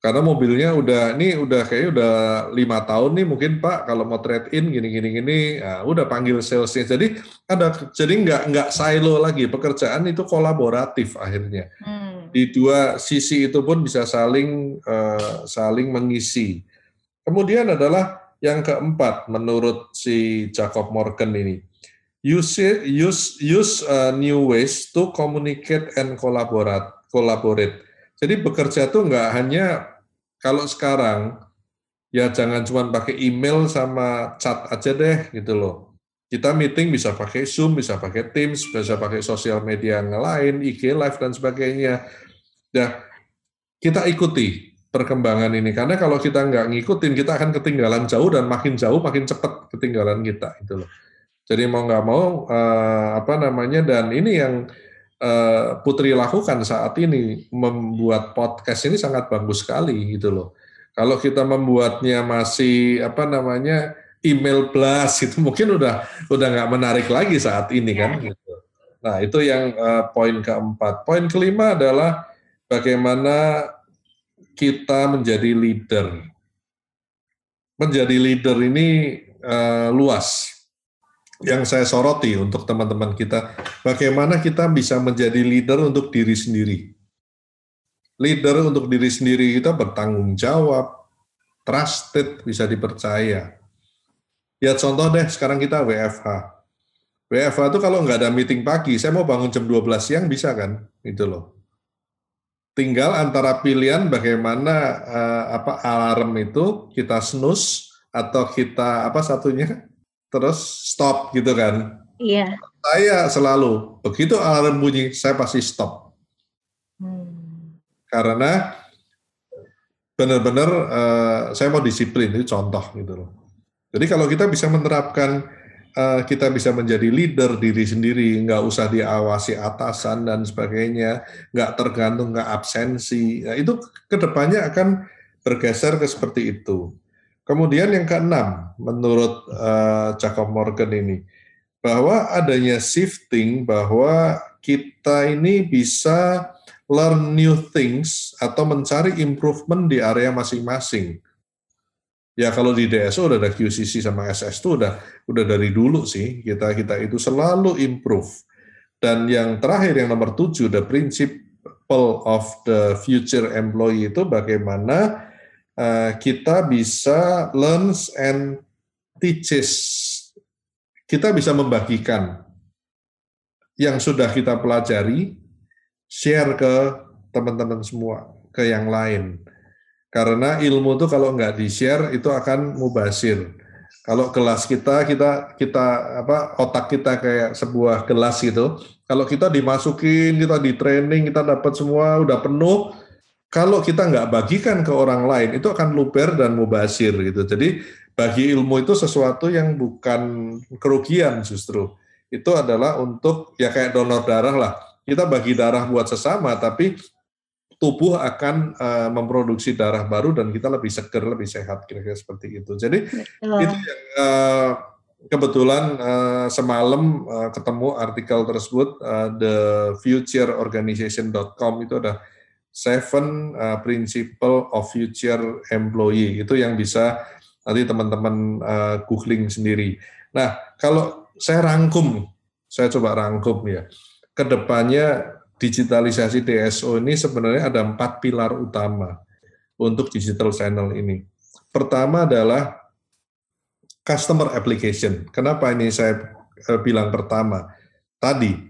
karena mobilnya udah ini udah kayak udah lima tahun nih mungkin Pak kalau mau trade in gini gini gini. Ya udah panggil salesnya. Jadi ada jadi nggak nggak silo lagi. Pekerjaan itu kolaboratif akhirnya. Hmm. di dua sisi itu pun bisa saling uh, saling mengisi. Kemudian adalah yang keempat menurut si Jacob Morgan ini. Use use use uh, new ways to communicate and collaborate collaborate. Jadi bekerja tuh nggak hanya kalau sekarang ya jangan cuma pakai email sama chat aja deh gitu loh. Kita meeting bisa pakai Zoom, bisa pakai Teams, bisa pakai sosial media yang lain, IG Live dan sebagainya. Ya, kita ikuti perkembangan ini karena kalau kita nggak ngikutin kita akan ketinggalan jauh dan makin jauh makin cepat ketinggalan kita itu loh jadi mau nggak mau uh, apa namanya dan ini yang Putri lakukan saat ini membuat podcast ini sangat bagus sekali gitu loh kalau kita membuatnya masih apa namanya email blast itu mungkin udah udah nggak menarik lagi saat ini kan ya. gitu nah itu yang uh, poin keempat poin kelima adalah bagaimana kita menjadi leader. Menjadi leader ini uh, luas. Yang saya soroti untuk teman-teman kita, bagaimana kita bisa menjadi leader untuk diri sendiri. Leader untuk diri sendiri kita bertanggung jawab, trusted, bisa dipercaya. Ya contoh deh, sekarang kita WFH. WFH itu kalau nggak ada meeting pagi, saya mau bangun jam 12 siang bisa kan? Itu loh tinggal antara pilihan bagaimana uh, apa alarm itu kita snooze atau kita apa satunya terus stop gitu kan
iya
saya selalu begitu alarm bunyi saya pasti stop hmm. karena benar-benar uh, saya mau disiplin itu contoh gitu loh jadi kalau kita bisa menerapkan uh, kita bisa menjadi leader diri sendiri, nggak usah diawasi atasan dan sebagainya, nggak tergantung, nggak absensi. Nah, itu ke depannya akan bergeser ke seperti itu. Kemudian yang keenam, menurut uh, Jacob Morgan ini, bahwa adanya shifting, bahwa kita ini bisa learn new things atau mencari improvement di area masing-masing Ya kalau di DSO udah ada QCC sama SS itu udah udah dari dulu sih kita kita itu selalu improve. Dan yang terakhir yang nomor tujuh the principle of the future employee itu bagaimana uh, kita bisa learns and teaches. Kita bisa membagikan yang sudah kita pelajari share ke teman-teman semua, ke yang lain karena ilmu itu kalau nggak di-share itu akan mubasir. Kalau gelas kita kita kita apa otak kita kayak sebuah gelas gitu. Kalau kita dimasukin, kita di training, kita dapat semua udah penuh. Kalau kita nggak bagikan ke orang lain, itu akan luber dan mubasir gitu. Jadi bagi ilmu itu sesuatu yang bukan kerugian justru. Itu adalah untuk ya kayak donor darah lah. Kita bagi darah buat sesama, tapi tubuh akan uh, memproduksi darah baru dan kita lebih seger, lebih sehat kira-kira seperti itu. Jadi Betul. itu yang uh, kebetulan uh, semalam uh, ketemu artikel tersebut uh, thefutureorganization.com itu ada seven uh, principle of future employee itu yang bisa nanti teman-teman uh, googling sendiri. Nah kalau saya rangkum, saya coba rangkum ya, ke depannya digitalisasi DSO ini sebenarnya ada empat pilar utama untuk digital channel ini. Pertama adalah customer application. Kenapa ini saya eh, bilang pertama? Tadi,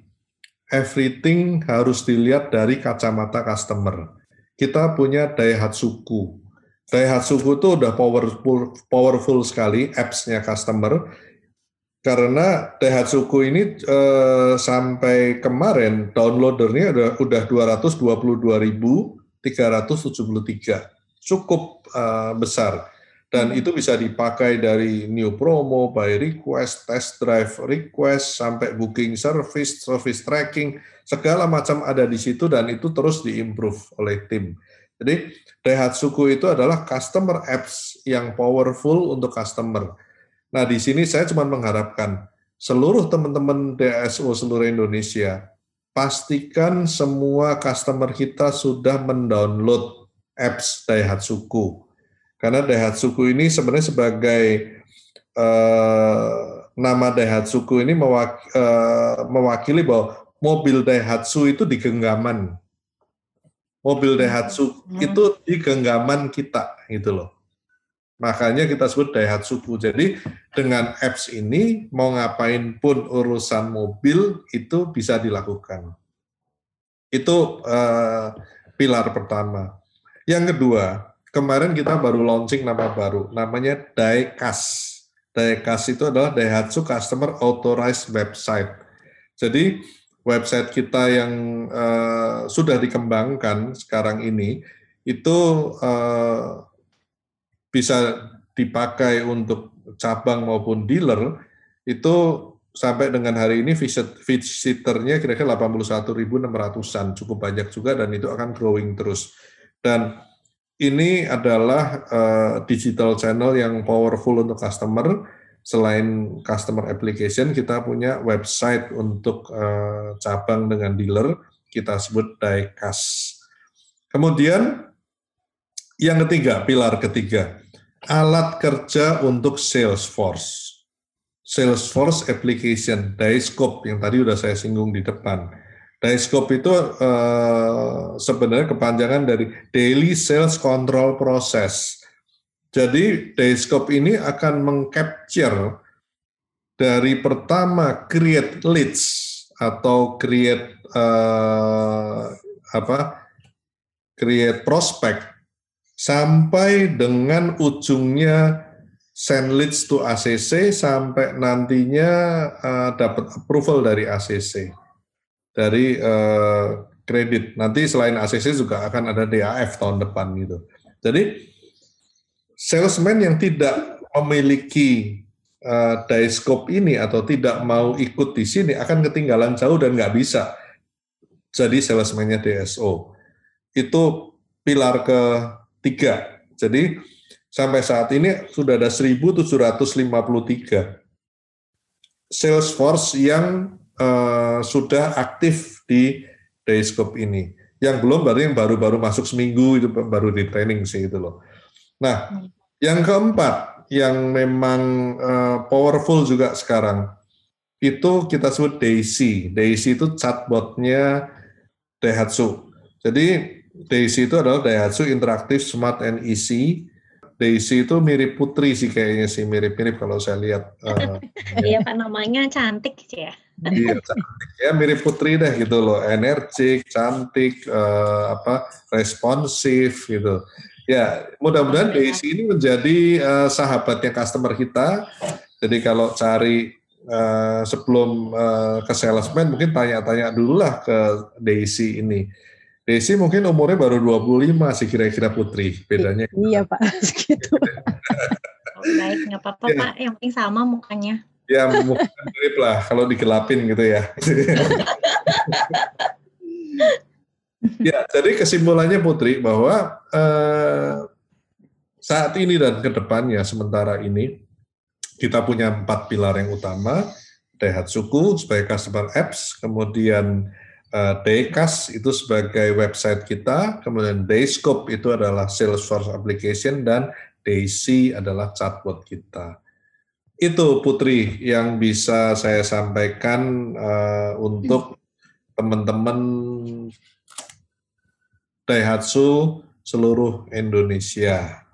everything harus dilihat dari kacamata customer. Kita punya Daihatsuku. Daihatsuku itu udah powerful, powerful sekali apps-nya customer karena Daihatsuku ini eh, sampai kemarin downloadernya udah udah 222.373 cukup eh, besar dan hmm. itu bisa dipakai dari new promo, by request, test drive request sampai booking service, service tracking segala macam ada di situ dan itu terus diimprove oleh tim. Jadi Daihatsuku itu adalah customer apps yang powerful untuk customer Nah, di sini saya cuma mengharapkan seluruh teman-teman DSO seluruh Indonesia, pastikan semua customer kita sudah mendownload apps Daihatsuku. Karena Daihatsuku ini sebenarnya sebagai uh, nama Daihatsuku ini mewak, uh, mewakili bahwa mobil Daihatsu itu di genggaman. Mobil Daihatsu hmm. itu di genggaman kita, gitu loh. Makanya kita sebut Daihatsuku. Jadi dengan apps ini mau ngapain pun urusan mobil itu bisa dilakukan. Itu uh, pilar pertama. Yang kedua, kemarin kita baru launching nama baru, namanya Daikas. Daikas itu adalah Daihatsu Customer Authorized Website. Jadi website kita yang uh, sudah dikembangkan sekarang ini itu uh, bisa dipakai untuk cabang maupun dealer itu sampai dengan hari ini visit visitornya kira-kira 81.600-an cukup banyak juga dan itu akan growing terus dan ini adalah uh, digital channel yang powerful untuk customer. Selain customer application kita punya website untuk uh, cabang dengan dealer. Kita sebut diecast. Kemudian yang ketiga pilar ketiga alat kerja untuk Salesforce. Salesforce application, Dyscope yang tadi sudah saya singgung di depan. Dyscope itu uh, sebenarnya kepanjangan dari Daily Sales Control Process. Jadi Dyscope ini akan mengcapture dari pertama create leads atau create uh, apa create prospect sampai dengan ujungnya send leads to ACC sampai nantinya uh, dapat approval dari ACC dari uh, kredit. Nanti selain ACC juga akan ada DAF tahun depan gitu. Jadi salesman yang tidak memiliki uh, Dyscope ini atau tidak mau ikut di sini akan ketinggalan jauh dan nggak bisa jadi salesman-nya DSO. Itu pilar ketiga. Jadi sampai saat ini sudah ada 1.753 Salesforce yang uh, sudah aktif di Dayscope ini. Yang belum berarti yang baru-baru masuk seminggu itu baru di training sih itu loh. Nah, yang keempat yang memang uh, powerful juga sekarang itu kita sebut Daisy. Daisy itu chatbotnya Daihatsu. Jadi Daisy itu adalah Daihatsu Interactive Smart and Easy Daisy itu mirip Putri sih kayaknya sih mirip-mirip kalau saya lihat. Uh,
iya pak namanya cantik sih ya.
Iya cantik ya mirip Putri deh gitu loh, energik, cantik, uh, apa responsif gitu. Ya mudah-mudahan Daisy ini menjadi uh, sahabatnya customer kita. Jadi kalau cari uh, sebelum uh, ke salesman mungkin tanya-tanya dulu lah ke Daisy ini Desi mungkin umurnya baru 25 sih kira-kira Putri, bedanya.
Iya Pak, segitu.
baik, nggak apa-apa ya. Pak, yang penting sama mukanya.
Ya, mungkin mirip lah kalau digelapin gitu ya. ya, jadi kesimpulannya Putri bahwa eh, saat ini dan ke depannya sementara ini kita punya empat pilar yang utama, Daihatsuku sebagai customer apps, kemudian uh, itu sebagai website kita, kemudian Dayscope itu adalah Salesforce application dan Daisy adalah chatbot kita. Itu Putri yang bisa saya sampaikan uh, untuk teman-teman Daihatsu seluruh Indonesia.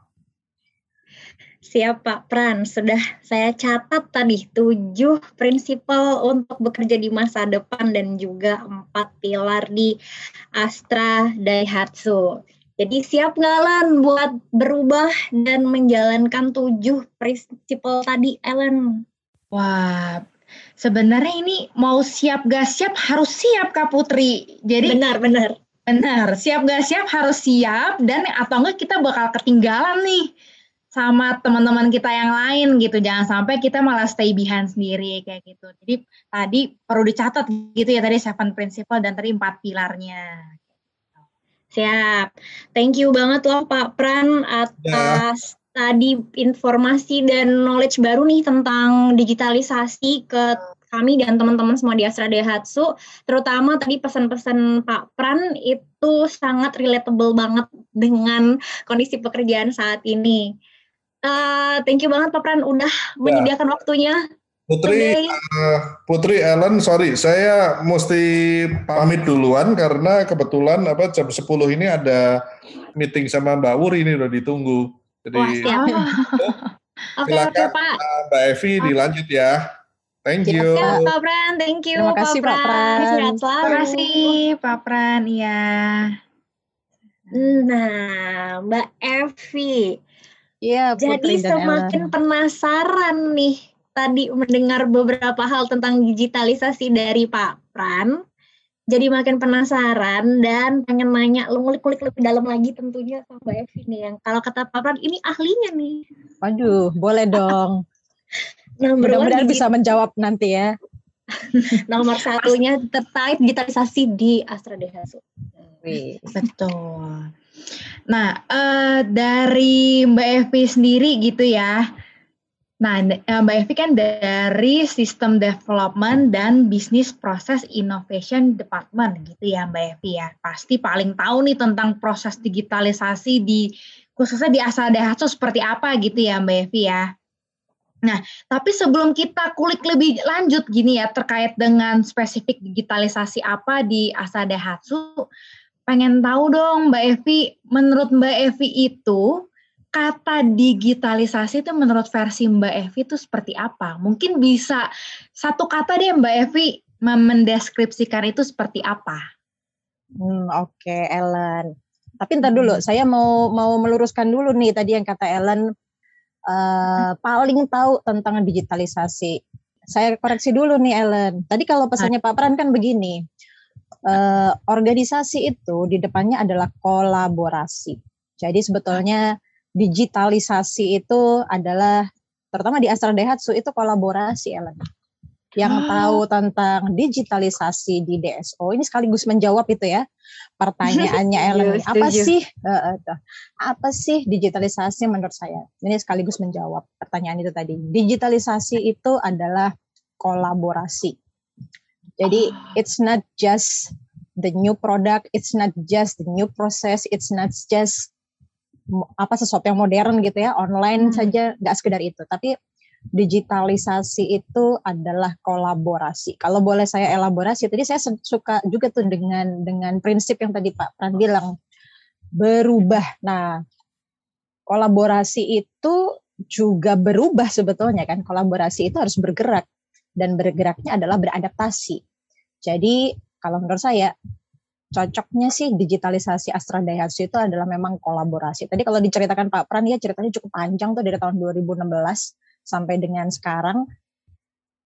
Siap Pak Pran, sudah saya catat tadi tujuh prinsipal untuk bekerja di masa depan dan juga empat pilar di Astra Daihatsu. Jadi siap nggak Ellen buat berubah dan menjalankan tujuh prinsipal tadi Ellen?
Wah, sebenarnya ini mau siap gak siap harus siap Kak Putri. Jadi
benar benar.
Benar, siap gak siap harus siap dan atau enggak kita bakal ketinggalan nih sama teman-teman kita yang lain gitu. Jangan sampai kita malah stay behind sendiri kayak gitu. Jadi tadi perlu dicatat gitu ya tadi seven principle dan tadi empat pilarnya.
Siap. Thank you banget loh Pak Pran atas ya. tadi informasi dan knowledge baru nih tentang digitalisasi ke kami dan teman-teman semua di Astra Daihatsu, terutama tadi pesan-pesan Pak Pran itu sangat relatable banget dengan kondisi pekerjaan saat ini. Uh, thank you banget Pak Pran udah ya. menyediakan waktunya.
Putri, uh, Putri Ellen, sorry, saya mesti pamit duluan karena kebetulan apa jam 10 ini ada meeting sama Mbak Wuri ini udah ditunggu.
Jadi, Wah, siap.
Oke, oke Pak. Mbak Evi dilanjut ya. Thank you.
Siap, Pak Pran, thank you.
Terima kasih Pak Pran.
Terima kasih Pak Pran, ya.
Nah, Mbak Evi,
Iya,
Jadi semakin penasaran nih tadi mendengar beberapa hal tentang digitalisasi dari Pak Pran. jadi makin penasaran dan pengen nanya lu ngulik-ngulik lebih dalam lagi tentunya sama Mbak Evi nih yang kalau kata Pak Pran ini ahlinya nih.
Waduh, boleh dong. Mudah-mudahan bisa menjawab nanti ya.
Nomor satunya terkait digitalisasi di Astra Dehasa.
Betul. Nah, uh, dari Mbak Evi sendiri gitu ya, Nah, eh, Mbak Evi kan dari Sistem Development dan Business Process Innovation Department gitu ya Mbak Evi ya. Pasti paling tahu nih tentang proses digitalisasi di khususnya di Asal Daihatsu seperti apa gitu ya Mbak Evi ya. Nah, tapi sebelum kita kulik lebih lanjut gini ya terkait dengan spesifik digitalisasi apa di Asal Daihatsu, pengen tahu dong Mbak Evi, menurut Mbak Evi itu kata digitalisasi itu menurut versi Mbak Evi itu seperti apa? Mungkin bisa satu kata deh Mbak Evi mendeskripsikan itu seperti apa?
Hmm, Oke, okay, Ellen. Tapi ntar dulu, hmm. saya mau mau meluruskan dulu nih tadi yang kata Ellen uh, paling tahu tentang digitalisasi. Saya koreksi dulu nih Ellen. Tadi kalau pesannya Pak Pran kan begini, uh, organisasi itu di depannya adalah kolaborasi. Jadi sebetulnya digitalisasi itu adalah terutama di Astra Daihatsu itu kolaborasi Ellen. Yang ah. tahu tentang digitalisasi di DSO ini sekaligus menjawab itu ya pertanyaannya Ellen. Yes, apa sih uh, uh, apa sih digitalisasi menurut saya? Ini sekaligus menjawab pertanyaan itu tadi. Digitalisasi itu adalah kolaborasi. Jadi ah. it's not just the new product, it's not just the new process, it's not just apa sesuatu yang modern gitu ya online hmm. saja nggak sekedar itu tapi digitalisasi itu adalah kolaborasi. Kalau boleh saya elaborasi, tadi saya suka juga tuh dengan dengan prinsip yang tadi Pak Pran bilang berubah. Nah, kolaborasi itu juga berubah sebetulnya kan. Kolaborasi itu harus bergerak dan bergeraknya adalah beradaptasi. Jadi kalau menurut saya cocoknya sih digitalisasi Astra Daihatsu itu adalah memang kolaborasi. Tadi kalau diceritakan Pak Pran ya ceritanya cukup panjang tuh dari tahun 2016 sampai dengan sekarang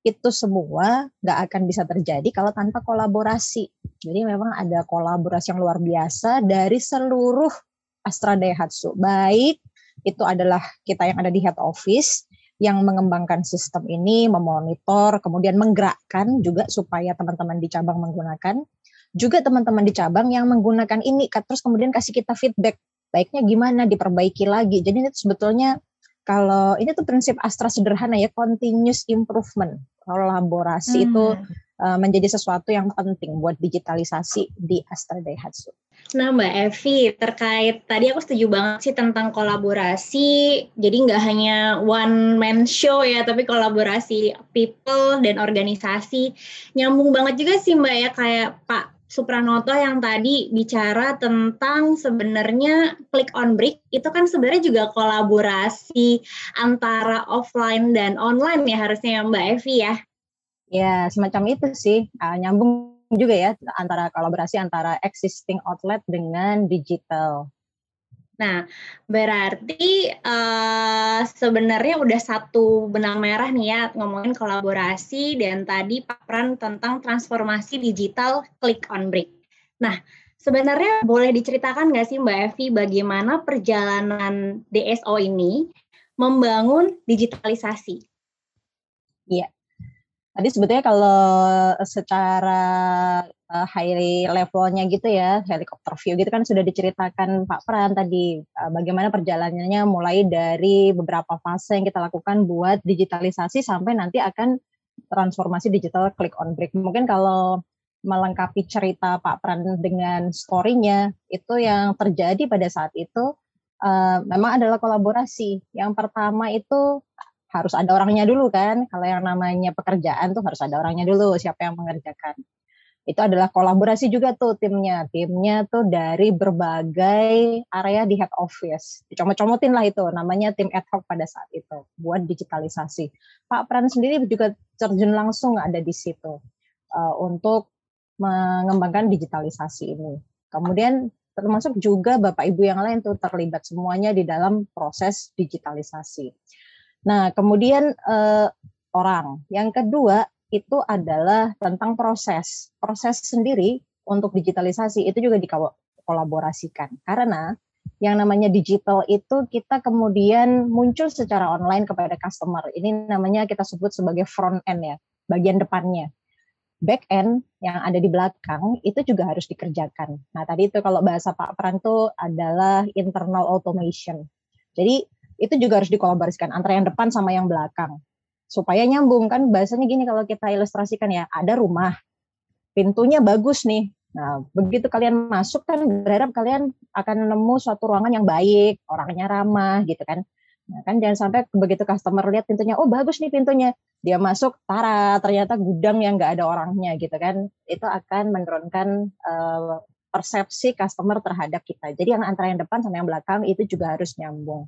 itu semua nggak akan bisa terjadi kalau tanpa kolaborasi. Jadi memang ada kolaborasi yang luar biasa dari seluruh Astra Daihatsu. Baik itu adalah kita yang ada di head office yang mengembangkan sistem ini, memonitor, kemudian menggerakkan juga supaya teman-teman di cabang menggunakan juga teman-teman di cabang yang menggunakan ini terus kemudian kasih kita feedback baiknya gimana diperbaiki lagi jadi itu sebetulnya kalau ini tuh prinsip Astra sederhana ya continuous improvement kolaborasi hmm. itu uh, menjadi sesuatu yang penting buat digitalisasi di Astra Daihatsu.
Nah Mbak Evi terkait tadi aku setuju banget sih tentang kolaborasi. Jadi nggak hanya one man show ya tapi kolaborasi people dan organisasi. Nyambung banget juga sih Mbak ya kayak Pak Supranoto yang tadi bicara tentang sebenarnya click on brick itu kan sebenarnya juga kolaborasi antara offline dan online ya harusnya ya Mbak Evi ya.
Ya semacam itu sih. Uh, nyambung juga ya antara kolaborasi antara existing outlet dengan digital.
Nah, berarti uh, sebenarnya udah satu benang merah nih ya ngomongin kolaborasi dan tadi Pak Pran tentang transformasi digital click on brick. Nah, sebenarnya boleh diceritakan nggak sih Mbak Evi bagaimana perjalanan DSO ini membangun digitalisasi?
Iya. Tadi sebetulnya kalau secara uh, high levelnya gitu ya, helikopter view gitu kan sudah diceritakan Pak Pran tadi uh, bagaimana perjalanannya mulai dari beberapa fase yang kita lakukan buat digitalisasi sampai nanti akan transformasi digital click on brick. Mungkin kalau melengkapi cerita Pak Pran dengan story-nya itu yang terjadi pada saat itu uh, memang adalah kolaborasi. Yang pertama itu harus ada orangnya dulu kan. Kalau yang namanya pekerjaan tuh harus ada orangnya dulu siapa yang mengerjakan itu adalah kolaborasi juga tuh timnya. Timnya tuh dari berbagai area di head office. Dicomot-comotin lah itu, namanya tim ad hoc pada saat itu, buat digitalisasi. Pak Pran sendiri juga terjun langsung ada di situ uh, untuk mengembangkan digitalisasi ini. Kemudian termasuk juga Bapak Ibu yang lain tuh terlibat semuanya di dalam proses digitalisasi. Nah, kemudian uh, orang. Yang kedua itu adalah tentang proses. Proses sendiri untuk digitalisasi itu juga dikolaborasikan karena yang namanya digital itu kita kemudian muncul secara online kepada customer. Ini namanya kita sebut sebagai front end ya, bagian depannya. Back end yang ada di belakang itu juga harus dikerjakan. Nah tadi itu kalau bahasa Pak Pran itu adalah internal automation. Jadi itu juga harus dikolaborasikan antara yang depan sama yang belakang supaya nyambung kan bahasanya gini kalau kita ilustrasikan ya ada rumah pintunya bagus nih Nah, begitu kalian masuk kan berharap kalian akan nemu suatu ruangan yang baik, orangnya ramah gitu kan. Nah, kan jangan sampai begitu customer lihat pintunya, oh bagus nih pintunya. Dia masuk, tara ternyata gudang yang nggak ada orangnya gitu kan. Itu akan menurunkan uh, persepsi customer terhadap kita. Jadi yang antara yang depan sama yang belakang itu juga harus nyambung.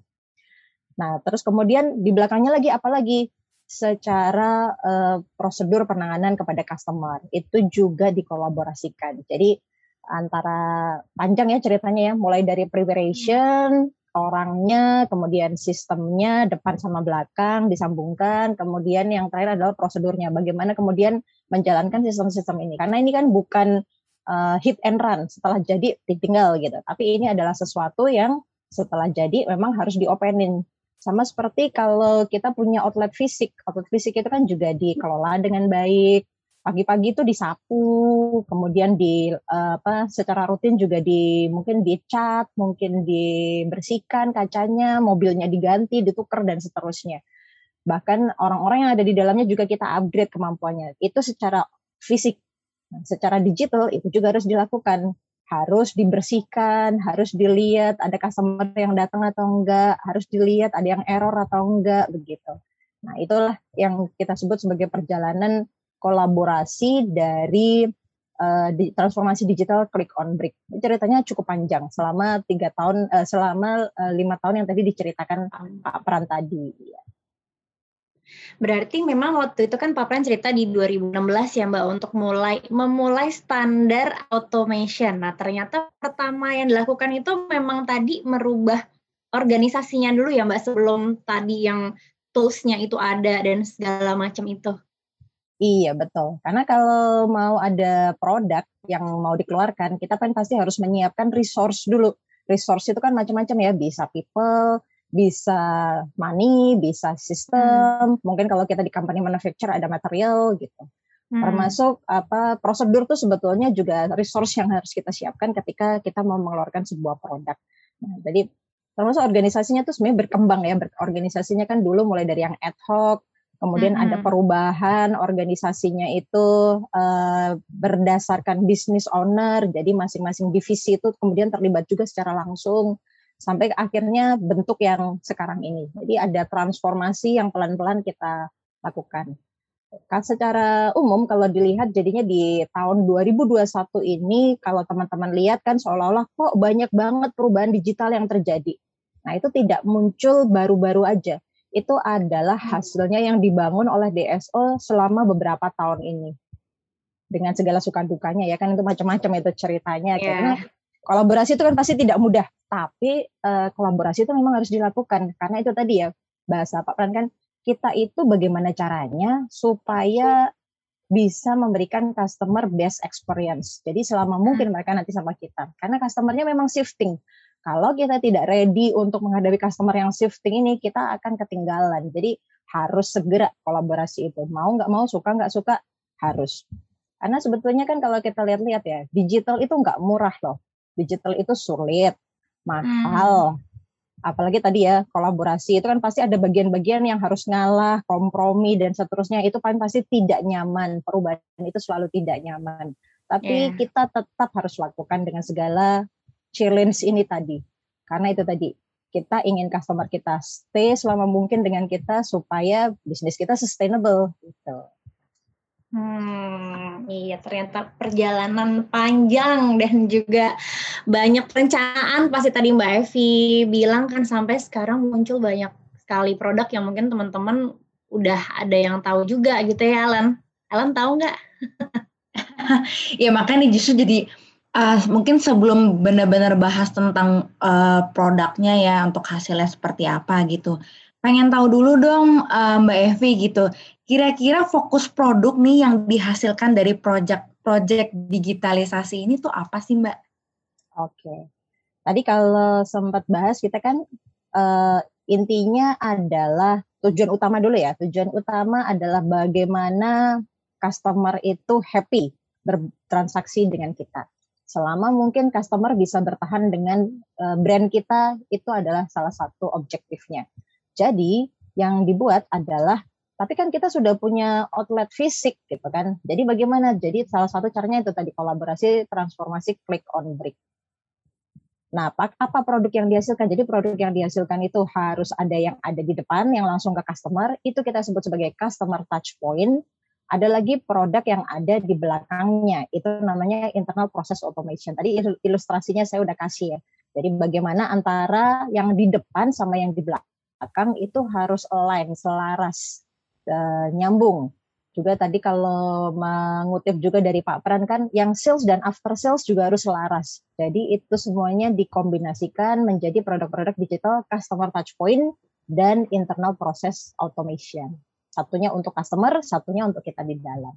Nah, terus kemudian di belakangnya lagi apa lagi? secara uh, prosedur penanganan kepada customer itu juga dikolaborasikan. Jadi antara panjang ya ceritanya ya, mulai dari preparation, orangnya, kemudian sistemnya depan sama belakang disambungkan, kemudian yang terakhir adalah prosedurnya, bagaimana kemudian menjalankan sistem-sistem ini. Karena ini kan bukan uh, hit and run setelah jadi ditinggal gitu, tapi ini adalah sesuatu yang setelah jadi memang harus diopenin sama seperti kalau kita punya outlet fisik, outlet fisik itu kan juga dikelola dengan baik. Pagi-pagi itu disapu, kemudian di uh, apa secara rutin juga di mungkin dicat, mungkin dibersihkan kacanya, mobilnya diganti, ditukar dan seterusnya. Bahkan orang-orang yang ada di dalamnya juga kita upgrade kemampuannya. Itu secara fisik. Nah, secara digital itu juga harus dilakukan harus dibersihkan, harus dilihat ada customer yang datang atau enggak, harus dilihat ada yang error atau enggak begitu. Nah, itulah yang kita sebut sebagai perjalanan kolaborasi dari uh, di, transformasi digital click on brick. Ceritanya cukup panjang selama tiga tahun, uh, selama uh, lima tahun yang tadi diceritakan Pak Pran tadi.
Berarti memang waktu itu kan Pak Pran cerita di 2016 ya Mbak untuk mulai memulai standar automation. Nah ternyata pertama yang dilakukan itu memang tadi merubah organisasinya dulu ya Mbak sebelum tadi yang toolsnya itu ada dan segala macam itu.
Iya betul, karena kalau mau ada produk yang mau dikeluarkan, kita kan pasti harus menyiapkan resource dulu. Resource itu kan macam-macam ya, bisa people, bisa money, bisa sistem, hmm. mungkin kalau kita di company manufacture ada material gitu. Hmm. Termasuk apa prosedur tuh sebetulnya juga resource yang harus kita siapkan ketika kita mau mengeluarkan sebuah produk. Nah, jadi termasuk organisasinya tuh sebenarnya berkembang ya. Organisasinya kan dulu mulai dari yang ad hoc, kemudian hmm. ada perubahan organisasinya itu uh, berdasarkan business owner, jadi masing-masing divisi itu kemudian terlibat juga secara langsung sampai akhirnya bentuk yang sekarang ini. Jadi ada transformasi yang pelan-pelan kita lakukan. Kan secara umum kalau dilihat jadinya di tahun 2021 ini kalau teman-teman lihat kan seolah-olah kok banyak banget perubahan digital yang terjadi. Nah, itu tidak muncul baru-baru aja. Itu adalah hasilnya yang dibangun oleh DSO selama beberapa tahun ini. Dengan segala suka dukanya ya kan itu macam-macam itu ceritanya yeah. karena kolaborasi itu kan pasti tidak mudah tapi uh, kolaborasi itu memang harus dilakukan karena itu tadi ya bahasa Pak Pran kan kita itu bagaimana caranya supaya bisa memberikan customer best experience. Jadi selama mungkin mereka nanti sama kita. Karena customernya memang shifting. Kalau kita tidak ready untuk menghadapi customer yang shifting ini, kita akan ketinggalan. Jadi harus segera kolaborasi itu. Mau nggak mau, suka nggak suka, harus. Karena sebetulnya kan kalau kita lihat-lihat ya, digital itu nggak murah loh. Digital itu sulit mahal. Hmm. Apalagi tadi ya kolaborasi itu kan pasti ada bagian-bagian yang harus ngalah, kompromi dan seterusnya itu kan pasti tidak nyaman. Perubahan itu selalu tidak nyaman. Tapi yeah. kita tetap harus lakukan dengan segala challenge ini tadi. Karena itu tadi kita ingin customer kita stay selama mungkin dengan kita supaya bisnis kita sustainable gitu.
Hmm, iya ternyata perjalanan panjang dan juga banyak perencanaan pasti tadi Mbak Evi bilang kan sampai sekarang muncul banyak sekali produk yang mungkin teman-teman udah ada yang tahu juga gitu ya Alan. Alan tahu nggak?
ya makanya justru jadi uh, mungkin sebelum benar-benar bahas tentang uh, produknya ya untuk hasilnya seperti apa gitu pengen tahu dulu dong uh, Mbak Evi gitu. Kira-kira fokus produk nih yang dihasilkan dari project-project digitalisasi ini tuh apa sih Mbak?
Oke. Tadi kalau sempat bahas kita kan uh, intinya adalah tujuan utama dulu ya. Tujuan utama adalah bagaimana customer itu happy bertransaksi dengan kita. Selama mungkin customer bisa bertahan dengan uh, brand kita itu adalah salah satu objektifnya. Jadi yang dibuat adalah tapi kan kita sudah punya outlet fisik gitu kan. Jadi bagaimana? Jadi salah satu caranya itu tadi kolaborasi transformasi click on brick. Nah, apa, produk yang dihasilkan? Jadi produk yang dihasilkan itu harus ada yang ada di depan yang langsung ke customer, itu kita sebut sebagai customer touch point. Ada lagi produk yang ada di belakangnya, itu namanya internal process automation. Tadi ilustrasinya saya udah kasih ya. Jadi bagaimana antara yang di depan sama yang di belakang itu harus align, selaras, uh, nyambung. Juga tadi kalau mengutip juga dari Pak Pran kan, yang sales dan after sales juga harus selaras. Jadi itu semuanya dikombinasikan menjadi produk-produk digital customer touch point dan internal process automation. Satunya untuk customer, satunya untuk kita di dalam.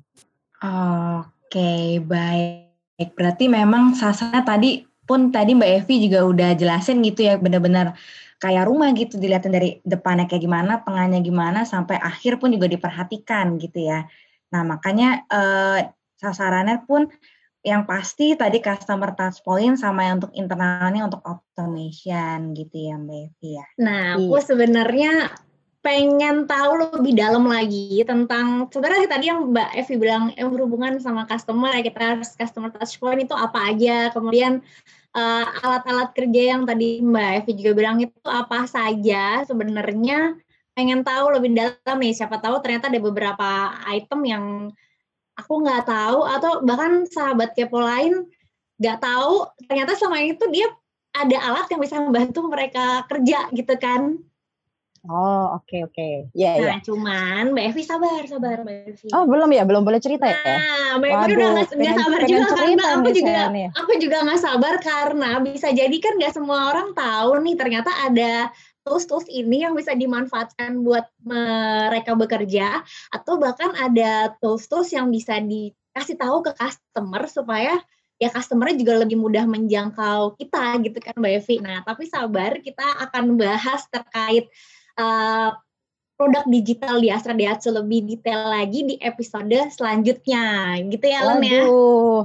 Oke, baik. Berarti memang sasarannya tadi pun tadi Mbak Evi juga udah jelasin gitu ya benar-benar kayak rumah gitu dilihatin dari depannya kayak gimana, tengahnya gimana, sampai akhir pun juga diperhatikan gitu ya. Nah makanya eh, sasarannya pun yang pasti tadi customer touch point sama yang untuk internalnya untuk automation gitu ya Mbak Evi ya.
Nah aku iya. sebenarnya pengen tahu lebih dalam lagi tentang sebenarnya tadi yang Mbak Evi bilang yang berhubungan sama customer ya kita customer touch point itu apa aja kemudian uh, alat-alat kerja yang tadi Mbak Evi juga bilang itu apa saja sebenarnya? Pengen tahu lebih dalam nih siapa tahu ternyata ada beberapa item yang aku nggak tahu atau bahkan sahabat kepo lain nggak tahu ternyata selama itu dia ada alat yang bisa membantu mereka kerja gitu kan
Oh, oke okay, oke. Okay. Ya, yeah,
nah, yeah. cuman Mbak Evi sabar, sabar Mbak Evi.
Oh, belum ya? Belum boleh cerita
ya? Nah, Mbak Evi udah gak, gak sabar juga karena aku juga nih. aku juga gak sabar karena bisa jadi kan gak semua orang tahu nih ternyata ada tools-tools ini yang bisa dimanfaatkan buat mereka bekerja atau bahkan ada tools-tools yang bisa dikasih tahu ke customer supaya ya customernya juga lebih mudah menjangkau kita gitu kan Mbak Evi. Nah, tapi sabar kita akan bahas terkait uh, produk digital di Astra Daihatsu lebih detail lagi di episode selanjutnya gitu ya Len ya.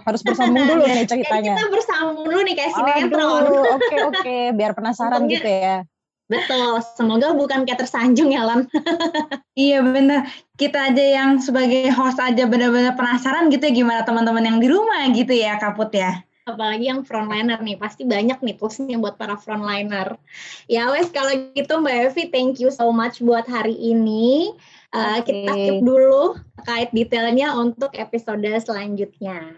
harus bersambung dulu nih ceritanya.
kita bersambung dulu nih kayak sinetron.
Oke oke, okay, okay. biar penasaran gitu ya.
Betul, semoga bukan kayak tersanjung ya Lan.
iya bener, kita aja yang sebagai host aja benar-benar penasaran gitu ya gimana teman-teman yang di rumah gitu ya Kaput ya
apalagi yang frontliner nih pasti banyak nih toolsnya buat para frontliner. Ya wes kalau gitu Mbak Evi thank you so much buat hari ini. Uh, okay. kita skip dulu terkait detailnya untuk episode selanjutnya.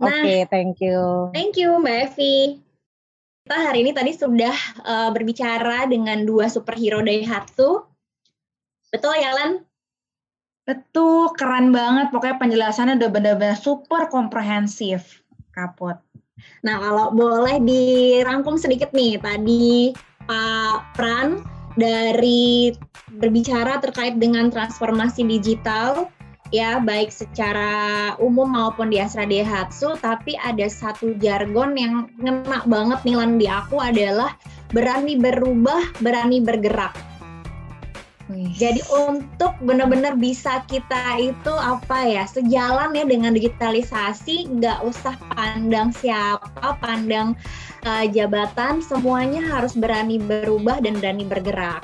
Nah oke okay, thank you.
thank you Mbak Evi. Kita hari ini tadi sudah uh, berbicara dengan dua superhero Daihatsu betul ya Lan?
Betul, keren banget. Pokoknya penjelasannya udah benar-benar super komprehensif kapot.
Nah, kalau boleh dirangkum sedikit nih, tadi Pak Pran dari berbicara terkait dengan transformasi digital, ya baik secara umum maupun di Astra Daihatsu, tapi ada satu jargon yang ngena banget nih Lan di aku adalah berani berubah, berani bergerak. Jadi untuk benar-benar bisa kita itu apa ya sejalan ya dengan digitalisasi, nggak usah pandang siapa, pandang uh, jabatan, semuanya harus berani berubah dan berani bergerak.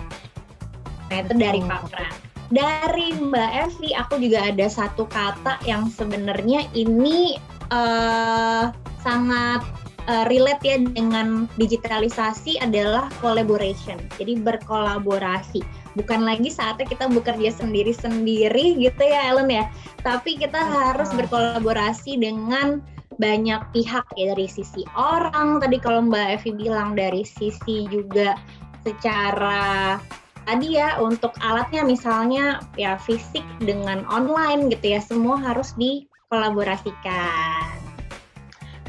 Nah itu dari oh. Pak Pran. Dari Mbak Evi, aku juga ada satu kata yang sebenarnya ini uh, sangat uh, relate ya dengan digitalisasi adalah collaboration. Jadi berkolaborasi. Bukan lagi saatnya kita bekerja sendiri-sendiri gitu ya Ellen ya. Tapi kita harus berkolaborasi dengan banyak pihak ya dari sisi orang tadi kalau Mbak Evi bilang dari sisi juga secara tadi ya untuk alatnya misalnya ya fisik dengan online gitu ya semua harus dikolaborasikan.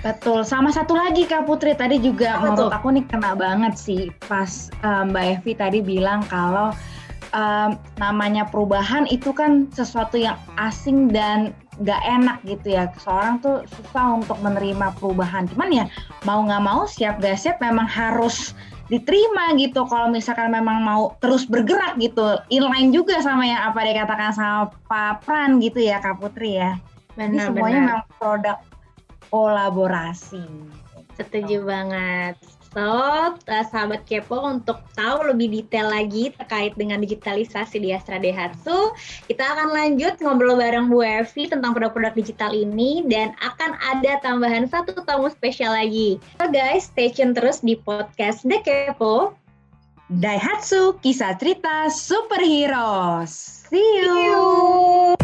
Betul. Sama satu lagi Kak Putri tadi juga Apa menurut tuh? aku nih kena banget sih pas um, Mbak Evi tadi bilang kalau um, namanya perubahan itu kan sesuatu yang asing dan nggak enak gitu ya. Seorang tuh susah untuk menerima perubahan. Cuman ya mau nggak mau siap gak siap memang harus diterima gitu kalau misalkan memang mau terus bergerak gitu inline juga sama yang apa dikatakan sama Pak Pran gitu ya Kak Putri ya benar, Ini semuanya benar. memang produk kolaborasi
setuju banget So, uh, sahabat kepo untuk tahu lebih detail lagi terkait dengan digitalisasi di Astra Daihatsu, kita akan lanjut ngobrol bareng Bu Evi tentang produk-produk digital ini dan akan ada tambahan satu tamu spesial lagi. So guys, stay tune terus di podcast The Kepo.
Daihatsu, kisah cerita superhero. See you.
See you.